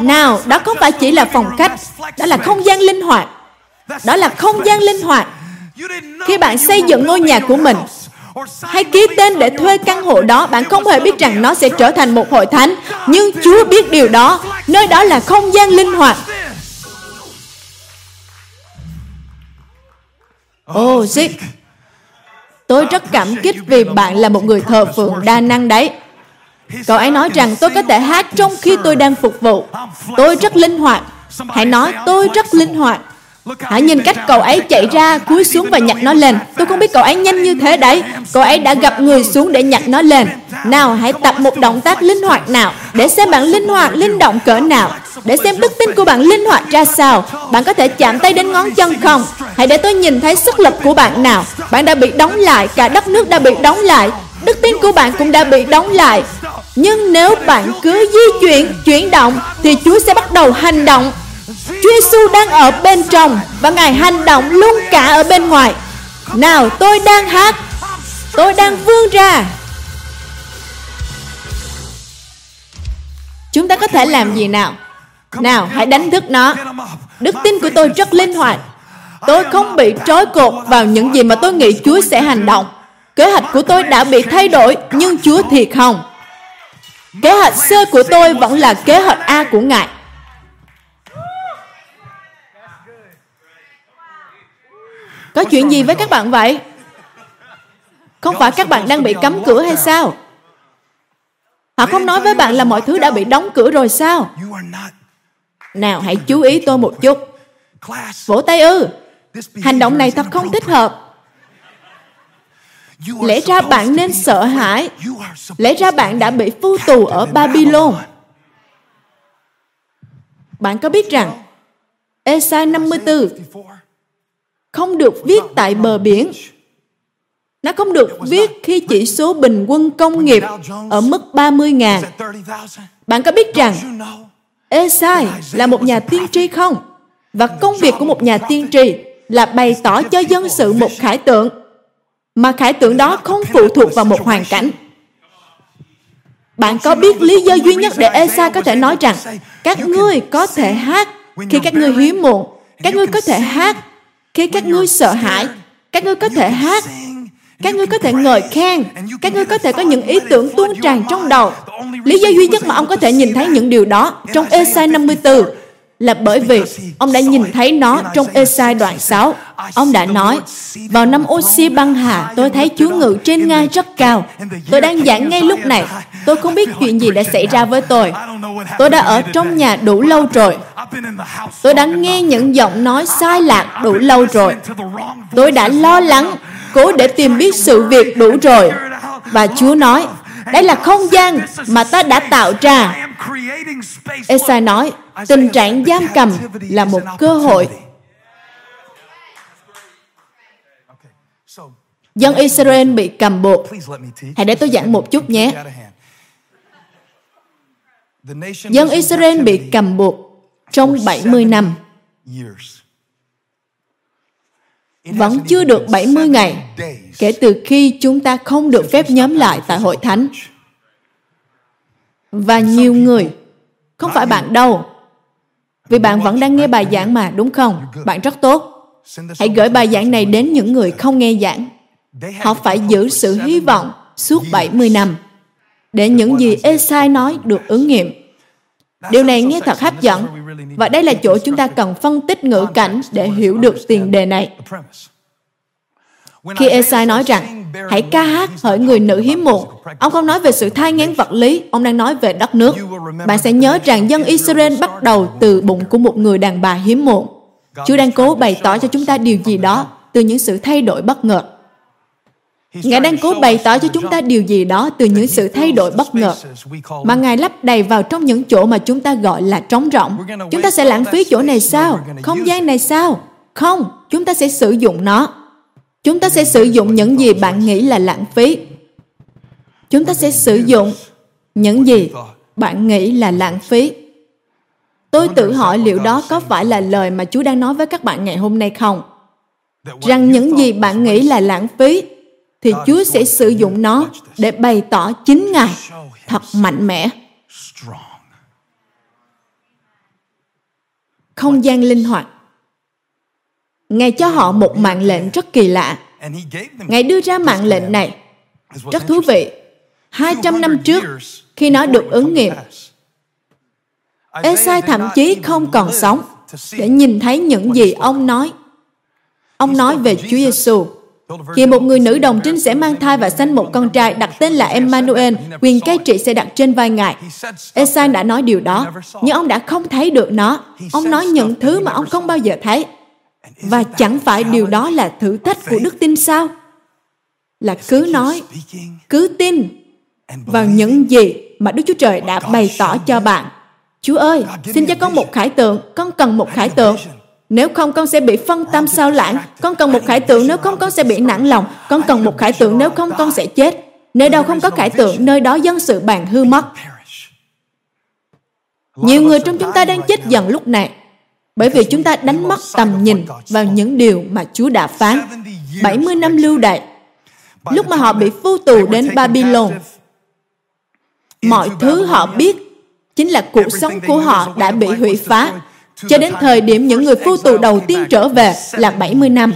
Speaker 1: Nào, đó không phải chỉ là phòng khách, đó là không gian linh hoạt. Đó là không gian linh hoạt. Khi bạn xây dựng ngôi nhà của mình, hay ký tên để thuê căn hộ đó, bạn không hề biết rằng nó sẽ trở thành một hội thánh. Nhưng Chúa biết điều đó. Nơi đó là không gian linh hoạt. Oh, Zig, tôi rất cảm kích vì bạn là một người thờ phượng đa năng đấy. Cậu ấy nói rằng tôi có thể hát trong khi tôi đang phục vụ. Tôi rất linh hoạt. Hãy nói, tôi rất linh hoạt. Hãy nhìn cách cậu ấy chạy ra, cúi xuống và nhặt nó lên. Tôi không biết cậu ấy nhanh như thế đấy. Cậu ấy đã gặp người xuống để nhặt nó lên. Nào, hãy tập một động tác linh hoạt nào để xem bạn linh hoạt, linh động cỡ nào. Để xem đức tin của bạn linh hoạt ra sao. Bạn có thể chạm tay đến ngón chân không? Hãy để tôi nhìn thấy sức lực của bạn nào. Bạn đã bị đóng lại, cả đất nước đã bị đóng lại. Đức tin của bạn cũng đã bị đóng lại. Nhưng nếu bạn cứ di chuyển, chuyển động, thì Chúa sẽ bắt đầu hành động Chúa Giêsu đang ở bên trong và Ngài hành động luôn cả ở bên ngoài. Nào, tôi đang hát. Tôi đang vươn ra. Chúng ta có thể làm gì nào? Nào, hãy đánh thức nó. Đức tin của tôi rất linh hoạt. Tôi không bị trói cột vào những gì mà tôi nghĩ Chúa sẽ hành động. Kế hoạch của tôi đã bị thay đổi, nhưng Chúa thì không. Kế hoạch C của tôi vẫn là kế hoạch A của Ngài. Có chuyện gì với các bạn vậy? Không phải các bạn đang bị cấm cửa hay sao? Họ không nói với bạn là mọi thứ đã bị đóng cửa rồi sao? Nào hãy chú ý tôi một chút. Vỗ tay ư. Hành động này thật không thích hợp. Lẽ ra bạn nên sợ hãi. Lẽ ra bạn đã bị phu tù ở Babylon. Bạn có biết rằng Esai 54 không được viết tại bờ biển. Nó không được viết khi chỉ số bình quân công nghiệp ở mức 30.000. Bạn có biết rằng Esai là một nhà tiên tri không? Và công việc của một nhà tiên tri là bày tỏ cho dân sự một khải tượng mà khải tượng đó không phụ thuộc vào một hoàn cảnh. Bạn có biết lý do duy nhất để Esai có thể nói rằng các ngươi có thể hát khi các ngươi hiếm muộn, các ngươi có thể hát khi các ngươi sợ hãi, các ngươi có thể hát, các ngươi có thể ngợi khen, các ngươi có thể có những ý tưởng tuôn tràn trong đầu. Lý do duy nhất mà ông có thể nhìn thấy những điều đó trong Esai 54 là bởi vì ông đã nhìn thấy nó trong Esai đoạn 6. Ông đã nói, vào năm Osi băng hà, tôi thấy Chúa ngự trên ngai rất cao. Tôi đang giảng ngay lúc này. Tôi không biết chuyện gì đã xảy ra với tôi. Tôi đã ở trong nhà đủ lâu rồi. Tôi đã nghe những giọng nói sai lạc đủ lâu rồi. Tôi đã lo lắng, cố để tìm biết sự việc đủ rồi. Và Chúa nói, đây là không gian mà ta đã tạo ra. Esai nói, tình trạng giam cầm là một cơ hội. Dân Israel bị cầm buộc. Hãy để tôi giảng một chút nhé. Dân Israel bị cầm buộc trong 70 năm. Vẫn chưa được 70 ngày kể từ khi chúng ta không được phép nhóm lại tại hội thánh. Và nhiều người, không phải bạn đâu, vì bạn vẫn đang nghe bài giảng mà, đúng không? Bạn rất tốt. Hãy gửi bài giảng này đến những người không nghe giảng. Họ phải giữ sự hy vọng suốt 70 năm để những gì Esai nói được ứng nghiệm. Điều này nghe thật hấp dẫn và đây là chỗ chúng ta cần phân tích ngữ cảnh để hiểu được tiền đề này. Khi Esai nói rằng, hãy ca hát hỡi người nữ hiếm muộn, ông không nói về sự thai ngán vật lý, ông đang nói về đất nước. Bạn sẽ nhớ rằng dân Israel bắt đầu từ bụng của một người đàn bà hiếm muộn. Chúa đang cố bày tỏ cho chúng ta điều gì đó từ những sự thay đổi bất ngờ. Ngài đang cố bày tỏ cho chúng ta điều gì đó từ những sự thay đổi bất ngờ mà Ngài lắp đầy vào trong những chỗ mà chúng ta gọi là trống rỗng. Chúng ta sẽ lãng phí chỗ này sao? Không gian này sao? Không, chúng ta sẽ sử dụng nó. Chúng ta sẽ sử dụng những gì bạn nghĩ là lãng phí. Chúng ta sẽ sử dụng những gì bạn nghĩ là lãng phí. Tôi tự hỏi liệu đó có phải là lời mà Chúa đang nói với các bạn ngày hôm nay không? Rằng những gì bạn nghĩ là lãng phí thì Chúa sẽ sử dụng nó để bày tỏ chính Ngài thật mạnh mẽ. Không gian linh hoạt. Ngài cho họ một mạng lệnh rất kỳ lạ. Ngài đưa ra mạng lệnh này. Rất thú vị. 200 năm trước, khi nó được ứng nghiệm, Esai thậm chí không còn sống để nhìn thấy những gì ông nói. Ông nói về Chúa Giêsu khi một người nữ đồng trinh sẽ mang thai và sanh một con trai đặt tên là Emmanuel, quyền cai trị sẽ đặt trên vai ngài. Esai đã nói điều đó, nhưng ông đã không thấy được nó. Ông nói những thứ mà ông không bao giờ thấy. Và chẳng phải điều đó là thử thách của đức tin sao? Là cứ nói, cứ tin vào những gì mà Đức Chúa Trời đã bày tỏ cho bạn. Chúa ơi, xin cho con một khải tượng, con cần một khải tượng. Nếu không con sẽ bị phân tâm sao lãng. Con cần một khải tượng, nếu không con sẽ bị nản lòng. Con cần một khải tượng, nếu không con sẽ chết. Nơi đâu không có khải tượng, nơi đó dân sự bạn hư mất. Nhiều người trong chúng ta đang chết dần lúc này bởi vì chúng ta đánh mất tầm nhìn vào những điều mà Chúa đã phán. 70 năm lưu đày, lúc mà họ bị phu tù đến Babylon, mọi thứ họ biết chính là cuộc sống của họ đã bị hủy phá cho đến thời điểm những người phu tù đầu tiên trở về là 70 năm.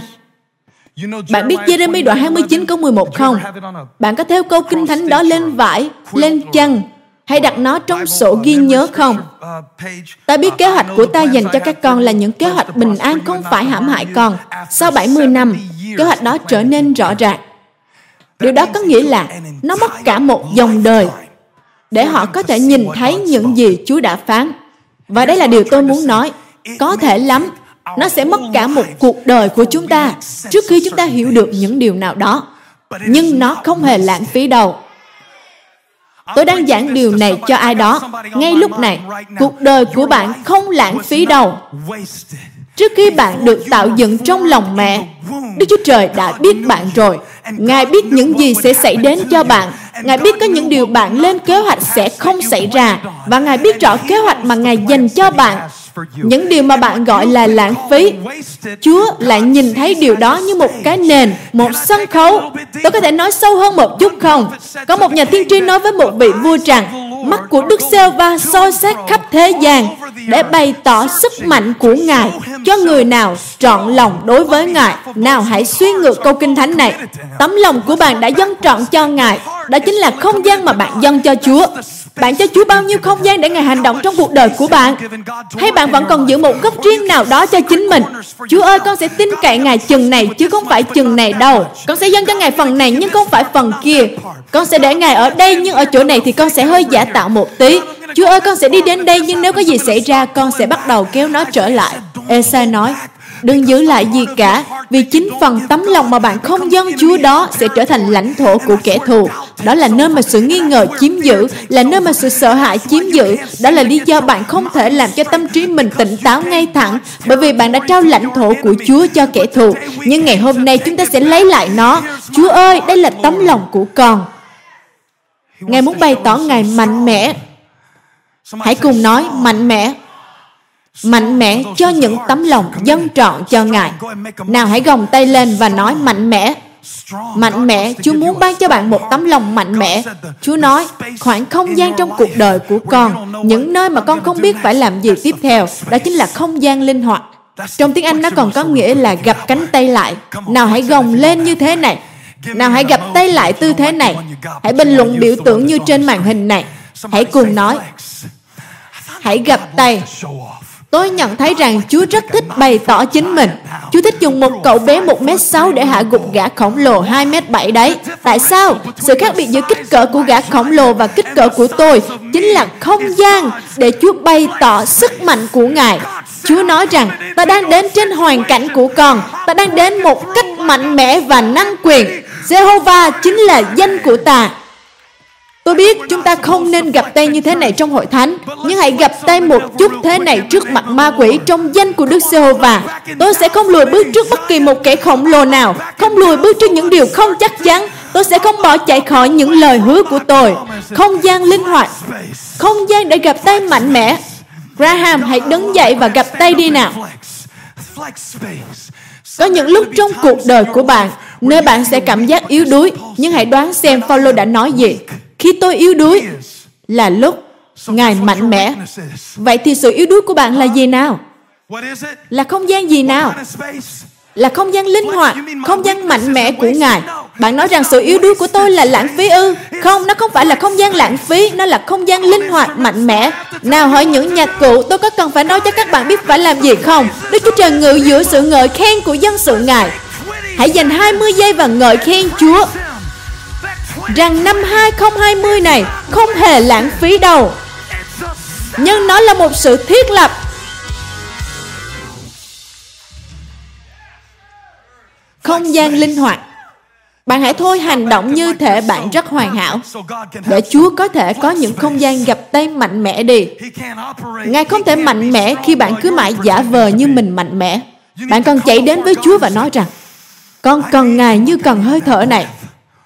Speaker 1: Bạn biết Jeremy đoạn 29 câu 11 không? Bạn có theo câu kinh thánh đó lên vải, lên chăn, hay đặt nó trong sổ ghi nhớ không? Ta biết kế hoạch của ta dành cho các con là những kế hoạch bình an không phải hãm hại con. Sau 70 năm, kế hoạch đó trở nên rõ ràng. Điều đó có nghĩa là nó mất cả một dòng đời để họ có thể nhìn thấy những gì Chúa đã phán. Và đây là điều tôi muốn nói. Có thể lắm, nó sẽ mất cả một cuộc đời của chúng ta trước khi chúng ta hiểu được những điều nào đó. Nhưng nó không hề lãng phí đâu. Tôi đang giảng điều này cho ai đó. Ngay lúc này, cuộc đời của bạn không lãng phí đâu. Trước khi bạn được tạo dựng trong lòng mẹ, Đức Chúa Trời đã biết bạn rồi. Ngài biết những gì sẽ xảy đến cho bạn. Ngài biết có những điều bạn lên kế hoạch sẽ không xảy ra. Và Ngài biết rõ kế hoạch mà Ngài dành cho bạn những điều mà bạn gọi là lãng phí chúa lại nhìn thấy điều đó như một cái nền một sân khấu tôi có thể nói sâu hơn một chút không có một nhà tiên tri nói với một vị vua rằng mắt của đức sê va soi xét khắp thế gian để bày tỏ sức mạnh của ngài cho người nào trọn lòng đối với ngài nào hãy suy ngược câu kinh thánh này tấm lòng của bạn đã dâng trọn cho ngài đó chính là không gian mà bạn dâng cho chúa bạn cho Chúa bao nhiêu không gian để Ngài hành động trong cuộc đời của bạn? Hay bạn vẫn còn giữ một góc riêng nào đó cho chính mình? Chúa ơi, con sẽ tin cậy Ngài chừng này chứ không phải chừng này đâu. Con sẽ dâng cho Ngài phần này nhưng không phải phần kia. Con sẽ để Ngài ở đây nhưng ở chỗ này thì con sẽ hơi giả tạo một tí. Chúa ơi, con sẽ đi đến đây nhưng nếu có gì xảy ra, con sẽ bắt đầu kéo nó trở lại. Esai nói, Đừng giữ lại gì cả, vì chính phần tấm lòng mà bạn không dâng Chúa đó sẽ trở thành lãnh thổ của kẻ thù. Đó là nơi mà sự nghi ngờ chiếm giữ, là nơi mà sự sợ hãi chiếm giữ. Đó là lý do bạn không thể làm cho tâm trí mình tỉnh táo ngay thẳng, bởi vì bạn đã trao lãnh thổ của Chúa cho kẻ thù. Nhưng ngày hôm nay chúng ta sẽ lấy lại nó. Chúa ơi, đây là tấm lòng của con. Ngài muốn bày tỏ Ngài mạnh mẽ. Hãy cùng nói mạnh mẽ mạnh mẽ cho những tấm lòng dân trọn cho Ngài. Nào hãy gồng tay lên và nói mạnh mẽ. Mạnh mẽ, Chúa muốn ban cho bạn một tấm lòng mạnh mẽ. Chúa nói, khoảng không gian trong cuộc đời của con, những nơi mà con không biết phải làm gì tiếp theo, đó chính là không gian linh hoạt. Trong tiếng Anh nó còn có nghĩa là gặp cánh tay lại. Nào hãy gồng lên như thế này. Nào hãy gặp tay lại tư thế này. Hãy bình luận biểu tượng như trên màn hình này. Hãy cùng nói. Hãy gặp tay. Tôi nhận thấy rằng Chúa rất thích bày tỏ chính mình. Chúa thích dùng một cậu bé 1m6 để hạ gục gã khổng lồ 2m7 đấy. Tại sao? Sự khác biệt giữa kích cỡ của gã khổng lồ và kích cỡ của tôi chính là không gian để Chúa bày tỏ sức mạnh của Ngài. Chúa nói rằng, ta đang đến trên hoàn cảnh của con, ta đang đến một cách mạnh mẽ và năng quyền. Jehovah chính là danh của ta. Tôi biết chúng ta không nên gặp tay như thế này trong hội thánh, nhưng hãy gặp tay một chút thế này trước mặt ma quỷ trong danh của Đức Giê-hô-va. Tôi sẽ không lùi bước trước bất kỳ một kẻ khổng lồ nào, không lùi bước trước những điều không chắc chắn. Tôi sẽ không bỏ chạy khỏi những lời hứa của tôi. Không gian linh hoạt, không gian để gặp tay mạnh mẽ. Graham, hãy đứng dậy và gặp tay đi nào. Có những lúc trong cuộc đời của bạn, nơi bạn sẽ cảm giác yếu đuối, nhưng hãy đoán xem Phaolô đã nói gì. Khi tôi yếu đuối là lúc Ngài mạnh mẽ. Vậy thì sự yếu đuối của bạn là gì nào? Là không gian gì nào? Là không gian linh hoạt, không gian mạnh mẽ của Ngài. Bạn nói rằng sự yếu đuối của tôi là lãng phí ư? Không, nó không phải là không gian lãng phí, nó là không gian linh hoạt, mạnh mẽ. Nào hỏi những nhạc cụ, tôi có cần phải nói cho các bạn biết phải làm gì không? Đức Chúa Trời ngự giữa sự ngợi khen của dân sự Ngài. Hãy dành 20 giây và ngợi khen Chúa rằng năm 2020 này không hề lãng phí đâu. Nhưng nó là một sự thiết lập. Không gian linh hoạt. Bạn hãy thôi hành động như thể bạn rất hoàn hảo, để Chúa có thể có những không gian gặp tay mạnh mẽ đi. Ngài không thể mạnh mẽ khi bạn cứ mãi giả vờ như mình mạnh mẽ. Bạn cần chạy đến với Chúa và nói rằng con cần Ngài như cần hơi thở này.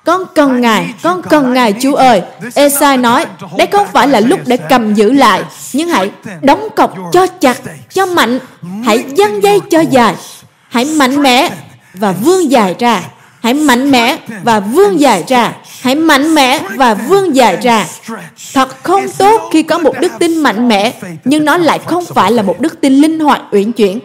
Speaker 1: Con cần Ngài, con cần Ngài Chúa ơi. Esai nói, đây không phải là lúc để cầm giữ lại, nhưng hãy đóng cọc cho chặt, cho mạnh, hãy dăng dây cho dài, hãy mạnh mẽ và vươn dài ra. Hãy mạnh mẽ và vươn dài ra. Hãy mạnh mẽ và vươn dài ra. Thật không tốt khi có một đức tin mạnh mẽ, nhưng nó lại không phải là một đức tin linh hoạt uyển chuyển.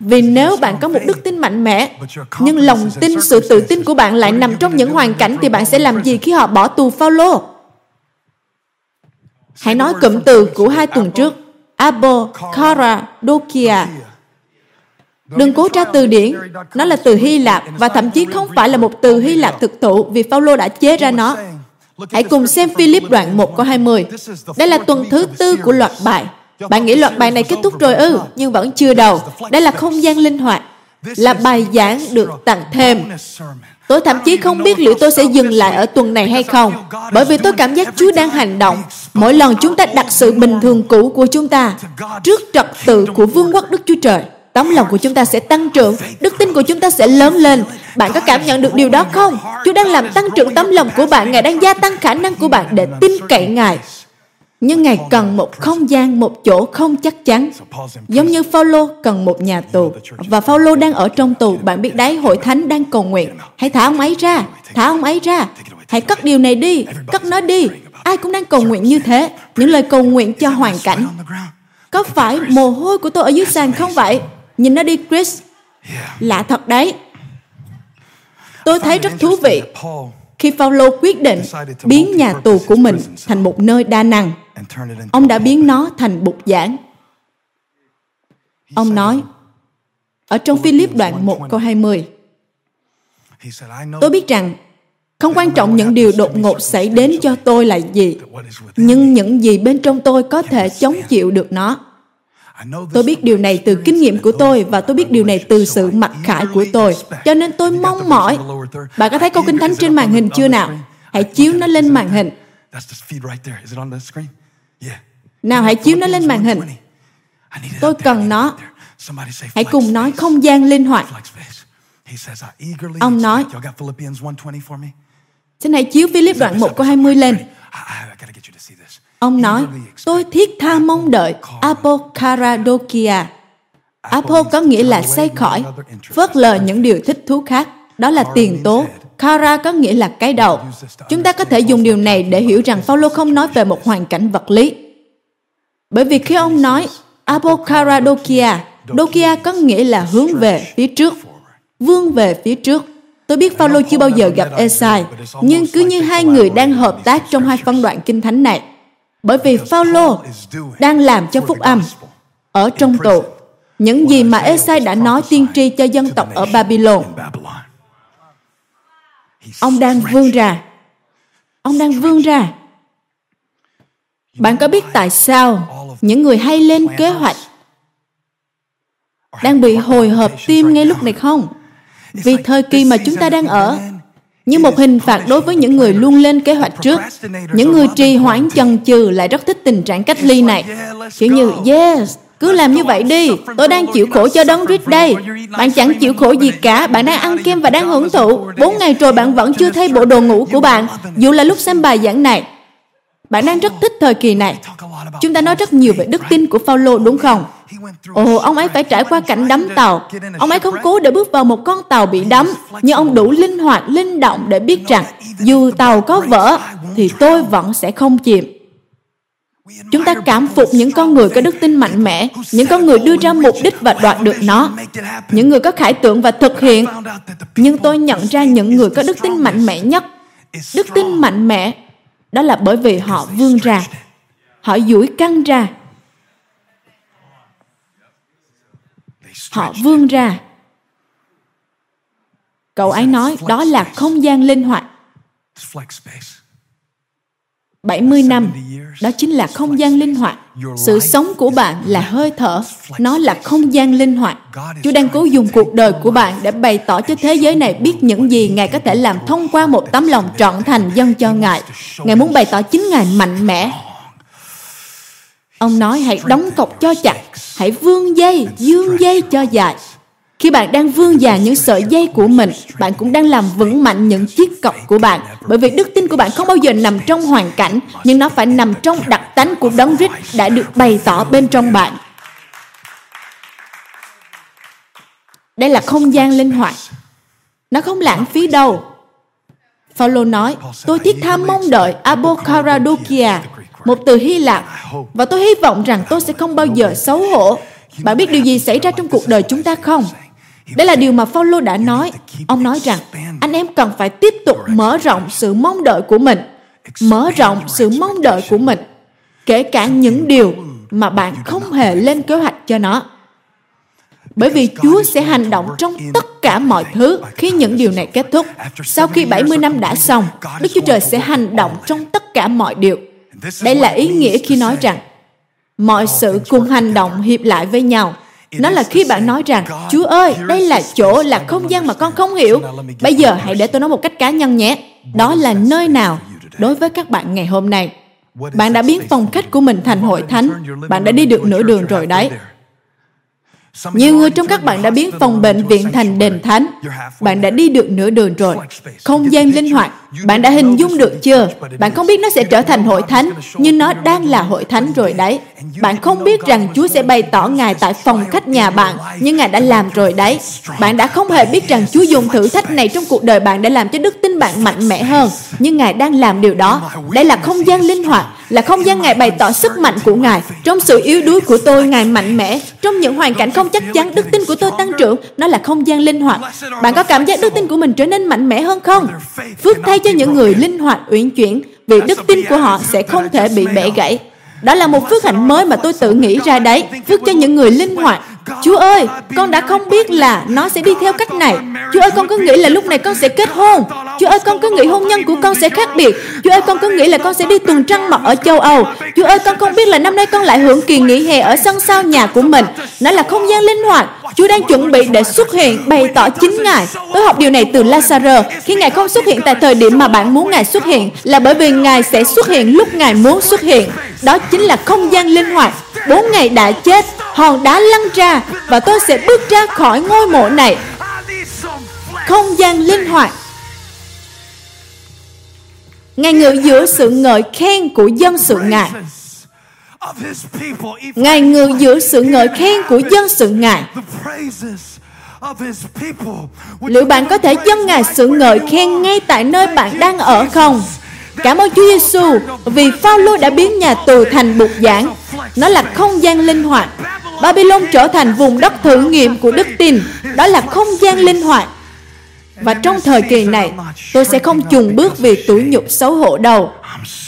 Speaker 1: Vì nếu bạn có một đức tin mạnh mẽ, nhưng lòng tin, sự tự tin của bạn lại nằm trong những hoàn cảnh thì bạn sẽ làm gì khi họ bỏ tù Phaolô? Hãy nói cụm từ của hai tuần trước. Abo, Kara, Dokia. Đừng cố tra từ điển, nó là từ Hy Lạp và thậm chí không phải là một từ Hy Lạp thực thụ vì Phaolô đã chế ra nó. Hãy cùng xem Philip đoạn 1 câu 20. Đây là tuần thứ tư của loạt bài. Bạn nghĩ loạt bài này kết thúc rồi ư, nhưng vẫn chưa đầu. Đây là không gian linh hoạt, là bài giảng được tặng thêm. Tôi thậm chí không biết liệu tôi sẽ dừng lại ở tuần này hay không, bởi vì tôi cảm giác Chúa đang hành động. Mỗi lần chúng ta đặt sự bình thường cũ của chúng ta trước trật tự của vương quốc Đức Chúa Trời, tấm lòng của chúng ta sẽ tăng trưởng, đức tin của chúng ta sẽ lớn lên. Bạn có cảm nhận được điều đó không? Chúa đang làm tăng trưởng tấm lòng của bạn, Ngài đang gia tăng khả năng của bạn để tin cậy Ngài. Nhưng Ngài cần một không gian, một chỗ không chắc chắn. Giống như Phaolô cần một nhà tù. Và Phaolô đang ở trong tù. Bạn biết đấy, hội thánh đang cầu nguyện. Hãy thả ông ấy ra, thả ông ấy ra. Hãy cất điều này đi, cất nó đi. Ai cũng đang cầu nguyện như thế. Những lời cầu nguyện cho hoàn cảnh. Có phải mồ hôi của tôi ở dưới sàn không vậy? Nhìn nó đi, Chris. Lạ thật đấy. Tôi thấy rất thú vị khi Phaolô quyết định biến nhà tù của mình thành một nơi đa năng Ông đã biến nó thành bục giảng. Ông nói, ở trong Philip đoạn 1 câu 20, Tôi biết rằng không quan trọng những điều đột ngột xảy đến cho tôi là gì, nhưng những gì bên trong tôi có thể chống chịu được nó. Tôi biết điều này từ kinh nghiệm của tôi và tôi biết điều này từ sự mặc khải của tôi. Cho nên tôi mong mỏi. Bạn có thấy câu kinh thánh trên màn hình chưa nào? Hãy chiếu nó lên màn hình. Nào hãy chiếu nó lên màn hình. Tôi cần nó. Hãy cùng nói không gian linh hoạt. Ông nói, xin hãy chiếu Philip đoạn 1 câu 20 lên. Ông nói, tôi thiết tha mong đợi Apokaradokia. Apo có nghĩa là xây khỏi, phớt lờ những điều thích thú khác. Đó là tiền tố. Kara có nghĩa là cái đầu. Chúng ta có thể dùng điều này để hiểu rằng Phaolô không nói về một hoàn cảnh vật lý. Bởi vì khi ông nói Apokara Dokia có nghĩa là hướng về phía trước, vươn về phía trước. Tôi biết Phaolô chưa bao giờ gặp Esai, nhưng cứ như hai người đang hợp tác trong hai phân đoạn kinh thánh này. Bởi vì Phaolô đang làm cho phúc âm ở trong tù những gì mà Esai đã nói tiên tri cho dân tộc ở Babylon. Ông đang vươn ra. Ông đang vươn ra. Bạn có biết tại sao những người hay lên kế hoạch đang bị hồi hộp tim ngay lúc này không? Vì thời kỳ mà chúng ta đang ở như một hình phạt đối với những người luôn lên kế hoạch trước. Những người trì hoãn chần chừ lại rất thích tình trạng cách ly này. Kiểu như, yes, cứ làm như vậy đi. Tôi đang chịu khổ cho đấng Rít đây. Bạn chẳng chịu khổ gì cả. Bạn đang ăn kem và đang hưởng thụ. Bốn ngày rồi bạn vẫn chưa thay bộ đồ ngủ của bạn. Dù là lúc xem bài giảng này. Bạn đang rất thích thời kỳ này. Chúng ta nói rất nhiều về đức tin của Phaolô đúng không? Ồ, ông ấy phải trải qua cảnh đắm tàu. Ông ấy không cố để bước vào một con tàu bị đắm, nhưng ông đủ linh hoạt, linh động để biết rằng dù tàu có vỡ, thì tôi vẫn sẽ không chìm. Chúng ta cảm phục những con người có đức tin mạnh mẽ, những con người đưa ra mục đích và đoạt được nó, những người có khải tượng và thực hiện. Nhưng tôi nhận ra những người có đức tin mạnh mẽ nhất, đức tin mạnh mẽ, đó là bởi vì họ vươn ra, họ duỗi căng ra, Họ vươn ra. Cậu ấy nói đó là không gian linh hoạt. 70 năm, đó chính là không gian linh hoạt. Sự sống của bạn là hơi thở, nó là không gian linh hoạt. Chúa đang cố dùng cuộc đời của bạn để bày tỏ cho thế giới này biết những gì Ngài có thể làm thông qua một tấm lòng trọn thành dân cho Ngài. Ngài muốn bày tỏ chính Ngài mạnh mẽ. Ông nói hãy đóng cọc cho chặt hãy vươn dây, dương dây cho dài. Khi bạn đang vươn dài những sợi dây của mình, bạn cũng đang làm vững mạnh những chiếc cọc của bạn. Bởi vì đức tin của bạn không bao giờ nằm trong hoàn cảnh, nhưng nó phải nằm trong đặc tánh của đấng rít đã được bày tỏ bên trong bạn. Đây là không gian linh hoạt. Nó không lãng phí đâu. Phaolô nói, tôi thiết tha mong đợi Abokaradokia, một từ Hy Lạp và tôi hy vọng rằng tôi sẽ không bao giờ xấu hổ. Bạn biết điều gì xảy ra trong cuộc đời chúng ta không? Đây là điều mà Phaolô đã nói. Ông nói rằng anh em cần phải tiếp tục mở rộng sự mong đợi của mình, mở rộng sự mong đợi của mình, kể cả những điều mà bạn không hề lên kế hoạch cho nó. Bởi vì Chúa sẽ hành động trong tất cả mọi thứ khi những điều này kết thúc. Sau khi 70 năm đã xong, Đức Chúa Trời sẽ hành động trong tất cả mọi điều. Đây là ý nghĩa khi nói rằng mọi sự cùng hành động hiệp lại với nhau. Nó là khi bạn nói rằng, Chúa ơi, đây là chỗ, là không gian mà con không hiểu. Bây giờ hãy để tôi nói một cách cá nhân nhé. Đó là nơi nào đối với các bạn ngày hôm nay? Bạn đã biến phòng khách của mình thành hội thánh. Bạn đã đi được nửa đường rồi đấy. Nhiều người trong các bạn đã biến phòng bệnh viện thành đền thánh. Bạn đã đi được nửa đường rồi. Không gian linh hoạt. Bạn đã hình dung được chưa? Bạn không biết nó sẽ trở thành hội thánh, nhưng nó đang là hội thánh rồi đấy. Bạn không biết rằng Chúa sẽ bày tỏ Ngài tại phòng khách nhà bạn, nhưng Ngài đã làm rồi đấy. Bạn đã không hề biết rằng Chúa dùng thử thách này trong cuộc đời bạn để làm cho đức tin bạn mạnh mẽ hơn, nhưng Ngài đang làm điều đó. Đây là không gian linh hoạt, là không gian Ngài bày tỏ sức mạnh của Ngài. Trong sự yếu đuối của tôi, Ngài mạnh mẽ. Trong những hoàn cảnh không chắc chắn, đức tin của tôi tăng trưởng. Nó là không gian linh hoạt. Bạn có cảm giác đức tin của mình trở nên mạnh mẽ hơn không? Phước thay cho những người linh hoạt uyển chuyển, vì đức tin của họ sẽ không thể bị bẻ gãy. Đó là một phước hạnh mới mà tôi tự nghĩ ra đấy. Phước cho những người linh hoạt. Chúa ơi, con đã không biết là nó sẽ đi theo cách này. Chúa ơi, con cứ nghĩ là lúc này con sẽ kết hôn. Chúa ơi, con cứ nghĩ hôn nhân của con sẽ khác biệt. Chúa ơi, con cứ nghĩ là con sẽ đi tuần trăng mật ở châu Âu. Chúa ơi, con không biết là năm nay con lại hưởng kỳ nghỉ hè ở sân sau nhà của mình. Nó là không gian linh hoạt. Chúa đang chuẩn bị để xuất hiện, bày tỏ chính Ngài. Tôi học điều này từ Lazarus. Khi Ngài không xuất hiện tại thời điểm mà bạn muốn Ngài xuất hiện, là bởi vì Ngài sẽ xuất hiện lúc Ngài muốn xuất hiện. Đó chính là không gian linh hoạt. Bốn ngày đã chết, hòn đá lăn ra và tôi sẽ bước ra khỏi ngôi mộ này. Không gian linh hoạt. Ngài ngự giữa sự ngợi khen của dân sự Ngài. Ngài ngự giữa sự ngợi khen của dân sự Ngài. Liệu bạn có thể dâng Ngài sự ngợi khen ngay tại nơi bạn đang ở không? Cảm ơn Chúa Giêsu vì Phaolô đã biến nhà tù thành bục giảng. Nó là không gian linh hoạt. Babylon trở thành vùng đất thử nghiệm của đức tin. Đó là không gian linh hoạt. Và trong thời kỳ này, tôi sẽ không chùng bước vì tủi nhục xấu hổ đâu,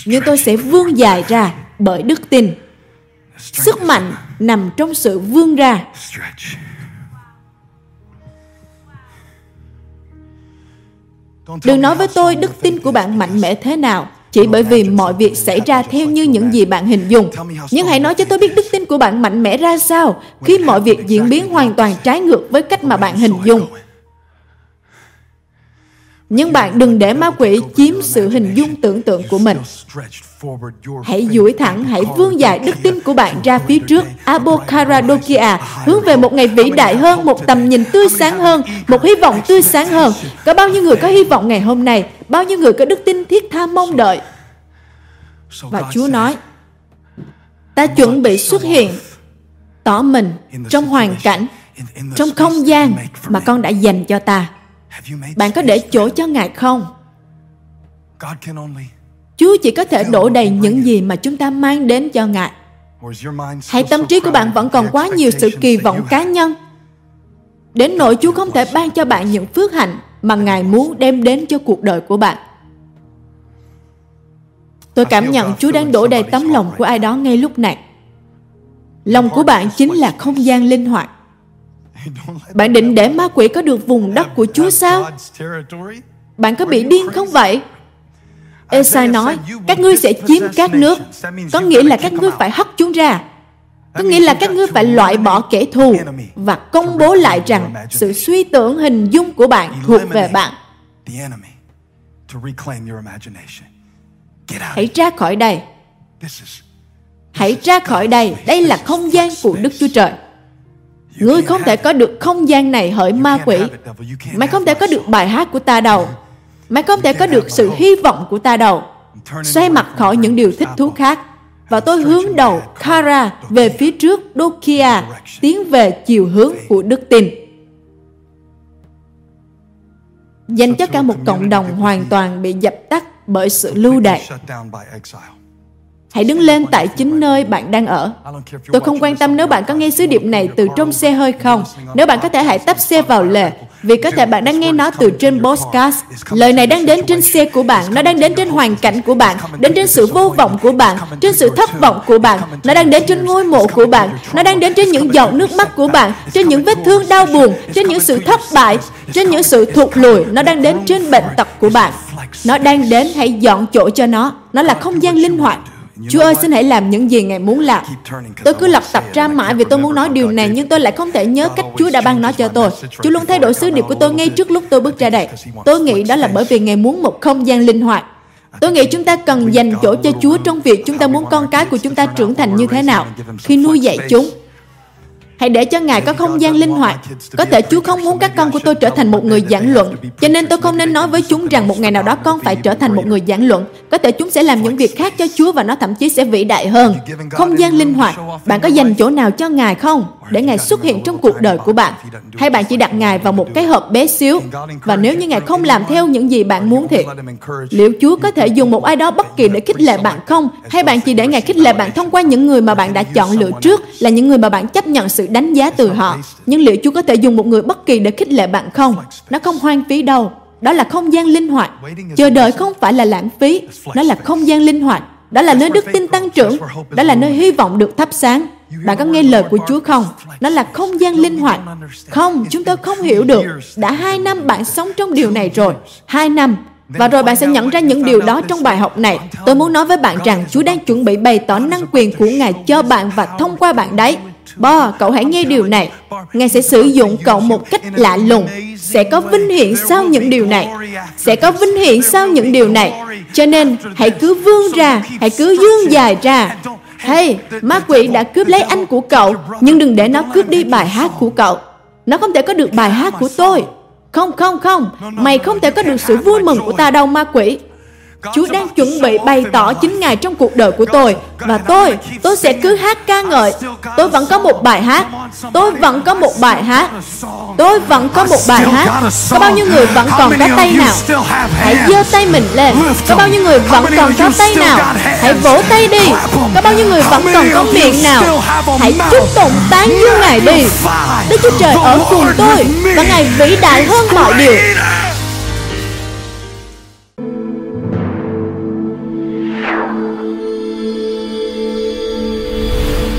Speaker 1: nhưng tôi sẽ vươn dài ra bởi đức tin. Sức mạnh nằm trong sự vươn ra. Đừng nói với tôi đức tin của bạn mạnh mẽ thế nào, chỉ bởi vì mọi việc xảy ra theo như những gì bạn hình dung. Nhưng hãy nói cho tôi biết đức tin của bạn mạnh mẽ ra sao khi mọi việc diễn biến hoàn toàn trái ngược với cách mà bạn hình dung. Nhưng bạn đừng để ma quỷ chiếm sự hình dung tưởng tượng của mình. Hãy duỗi thẳng, hãy vươn dài đức tin của bạn ra phía trước, Abokaradokia, hướng về một ngày vĩ đại hơn, một tầm nhìn tươi sáng hơn, một hy vọng tươi sáng hơn. Có bao nhiêu người có hy vọng ngày hôm nay? Bao nhiêu người có đức tin thiết tha mong đợi? Và Chúa nói, ta chuẩn bị xuất hiện, tỏ mình trong hoàn cảnh, trong không gian mà con đã dành cho ta. Bạn có để chỗ cho Ngài không? Chúa chỉ có thể đổ đầy những gì mà chúng ta mang đến cho Ngài. Hay tâm trí của bạn vẫn còn quá nhiều sự kỳ vọng cá nhân. Đến nỗi Chúa không thể ban cho bạn những phước hạnh mà Ngài muốn đem đến cho cuộc đời của bạn. Tôi cảm nhận Chúa đang đổ đầy tấm lòng của ai đó ngay lúc này. Lòng của bạn chính là không gian linh hoạt. Bạn định để ma quỷ có được vùng đất của Chúa sao? Bạn có bị điên không vậy? Esai nói, các ngươi sẽ chiếm các nước. Có nghĩa là các ngươi phải hất chúng ra. Có nghĩa là các ngươi phải loại bỏ kẻ thù và công bố lại rằng sự suy tưởng hình dung của bạn thuộc về bạn. Hãy ra khỏi đây. Hãy ra khỏi đây. Đây là không gian của Đức Chúa Trời. Ngươi không thể có được không gian này hỡi ma quỷ. Mày không thể có được bài hát của ta đâu. Mày không thể có được sự hy vọng của ta đâu. Xoay mặt khỏi những điều thích thú khác. Và tôi hướng đầu Kara về phía trước Dokia, tiến về chiều hướng của đức tin. Dành cho cả một cộng đồng hoàn toàn bị dập tắt bởi sự lưu đày. Hãy đứng lên tại chính nơi bạn đang ở. Tôi không quan tâm nếu bạn có nghe sứ điệp này từ trong xe hơi không. Nếu bạn có thể hãy tấp xe vào lề, vì có thể bạn đang nghe nó từ trên podcast. Lời này đang đến trên xe của bạn, nó đang đến trên hoàn cảnh của bạn, đến trên sự vô vọng của bạn, trên sự thất vọng của bạn, nó đang đến trên ngôi mộ của bạn, nó đang đến trên những giọt nước mắt của bạn, trên những vết thương đau buồn, trên những sự thất bại, trên những sự thụt lùi, nó đang đến trên bệnh tật của bạn. Nó đang đến, hãy dọn chỗ cho nó. Nó là không gian linh hoạt. Chúa ơi, xin hãy làm những gì Ngài muốn làm. Tôi cứ lặp tập ra mãi vì tôi muốn nói điều này, nhưng tôi lại không thể nhớ cách Chúa đã ban nó cho tôi. Chúa luôn thay đổi sứ điệp của tôi ngay trước lúc tôi bước ra đây. Tôi nghĩ đó là bởi vì Ngài muốn một không gian linh hoạt. Tôi nghĩ chúng ta cần dành chỗ cho Chúa trong việc chúng ta muốn con cái của chúng ta trưởng thành như thế nào khi nuôi dạy chúng. Hãy để cho Ngài có không gian linh hoạt. Có thể Chúa không muốn các con của tôi trở thành một người giảng luận, cho nên tôi không nên nói với chúng rằng một ngày nào đó con phải trở thành một người giảng luận. Có thể chúng sẽ làm những việc khác cho Chúa và nó thậm chí sẽ vĩ đại hơn. Không gian linh hoạt. Bạn có dành chỗ nào cho Ngài không? Để Ngài xuất hiện trong cuộc đời của bạn. Hay bạn chỉ đặt Ngài vào một cái hộp bé xíu. Và nếu như Ngài không làm theo những gì bạn muốn thì liệu Chúa có thể dùng một ai đó bất kỳ để khích lệ bạn không? Hay bạn chỉ để Ngài khích lệ bạn thông qua những người mà bạn đã chọn lựa trước là những người mà bạn chấp nhận sự đánh giá từ họ. Nhưng liệu Chúa có thể dùng một người bất kỳ để khích lệ bạn không? Nó không hoang phí đâu. Đó là không gian linh hoạt. Chờ đợi không phải là lãng phí. Nó là không gian linh hoạt. Đó là nơi đức tin tăng trưởng. Đó là nơi hy vọng được thắp sáng. Bạn có nghe lời của Chúa không? Nó là không gian linh hoạt. Không, chúng tôi không hiểu được. Đã hai năm bạn sống trong điều này rồi. Hai năm. Và rồi bạn sẽ nhận ra những điều đó trong bài học này. Tôi muốn nói với bạn rằng Chúa đang chuẩn bị bày tỏ năng quyền của Ngài cho bạn và thông qua bạn đấy. Bo, cậu hãy nghe điều này. Ngài sẽ sử dụng cậu một cách lạ lùng. Sẽ có vinh hiển sau những điều này. Sẽ có vinh hiển sau những điều này. Cho nên, hãy cứ vươn ra, hãy cứ dương dài ra. Hey, ma quỷ đã cướp lấy anh của cậu, nhưng đừng để nó cướp đi bài hát của cậu. Nó không thể có được bài hát của tôi. Không, không, không. Mày không thể có được sự vui mừng của ta đâu, ma quỷ. Chúa đang chuẩn bị bày tỏ chính Ngài trong cuộc đời của tôi. Và tôi, tôi sẽ cứ hát ca ngợi. Tôi vẫn có một bài hát. Tôi vẫn có một bài hát. Tôi vẫn có một bài hát. Có bao nhiêu người vẫn còn có tay nào? Hãy giơ tay mình lên. Có bao nhiêu người vẫn còn có tay nào? Hãy vỗ tay đi. Có bao nhiêu người vẫn còn có miệng nào? Hãy chúc tụng tán dương Ngài đi. Đức Chúa Trời ở cùng tôi Và Ngài vĩ đại hơn mọi điều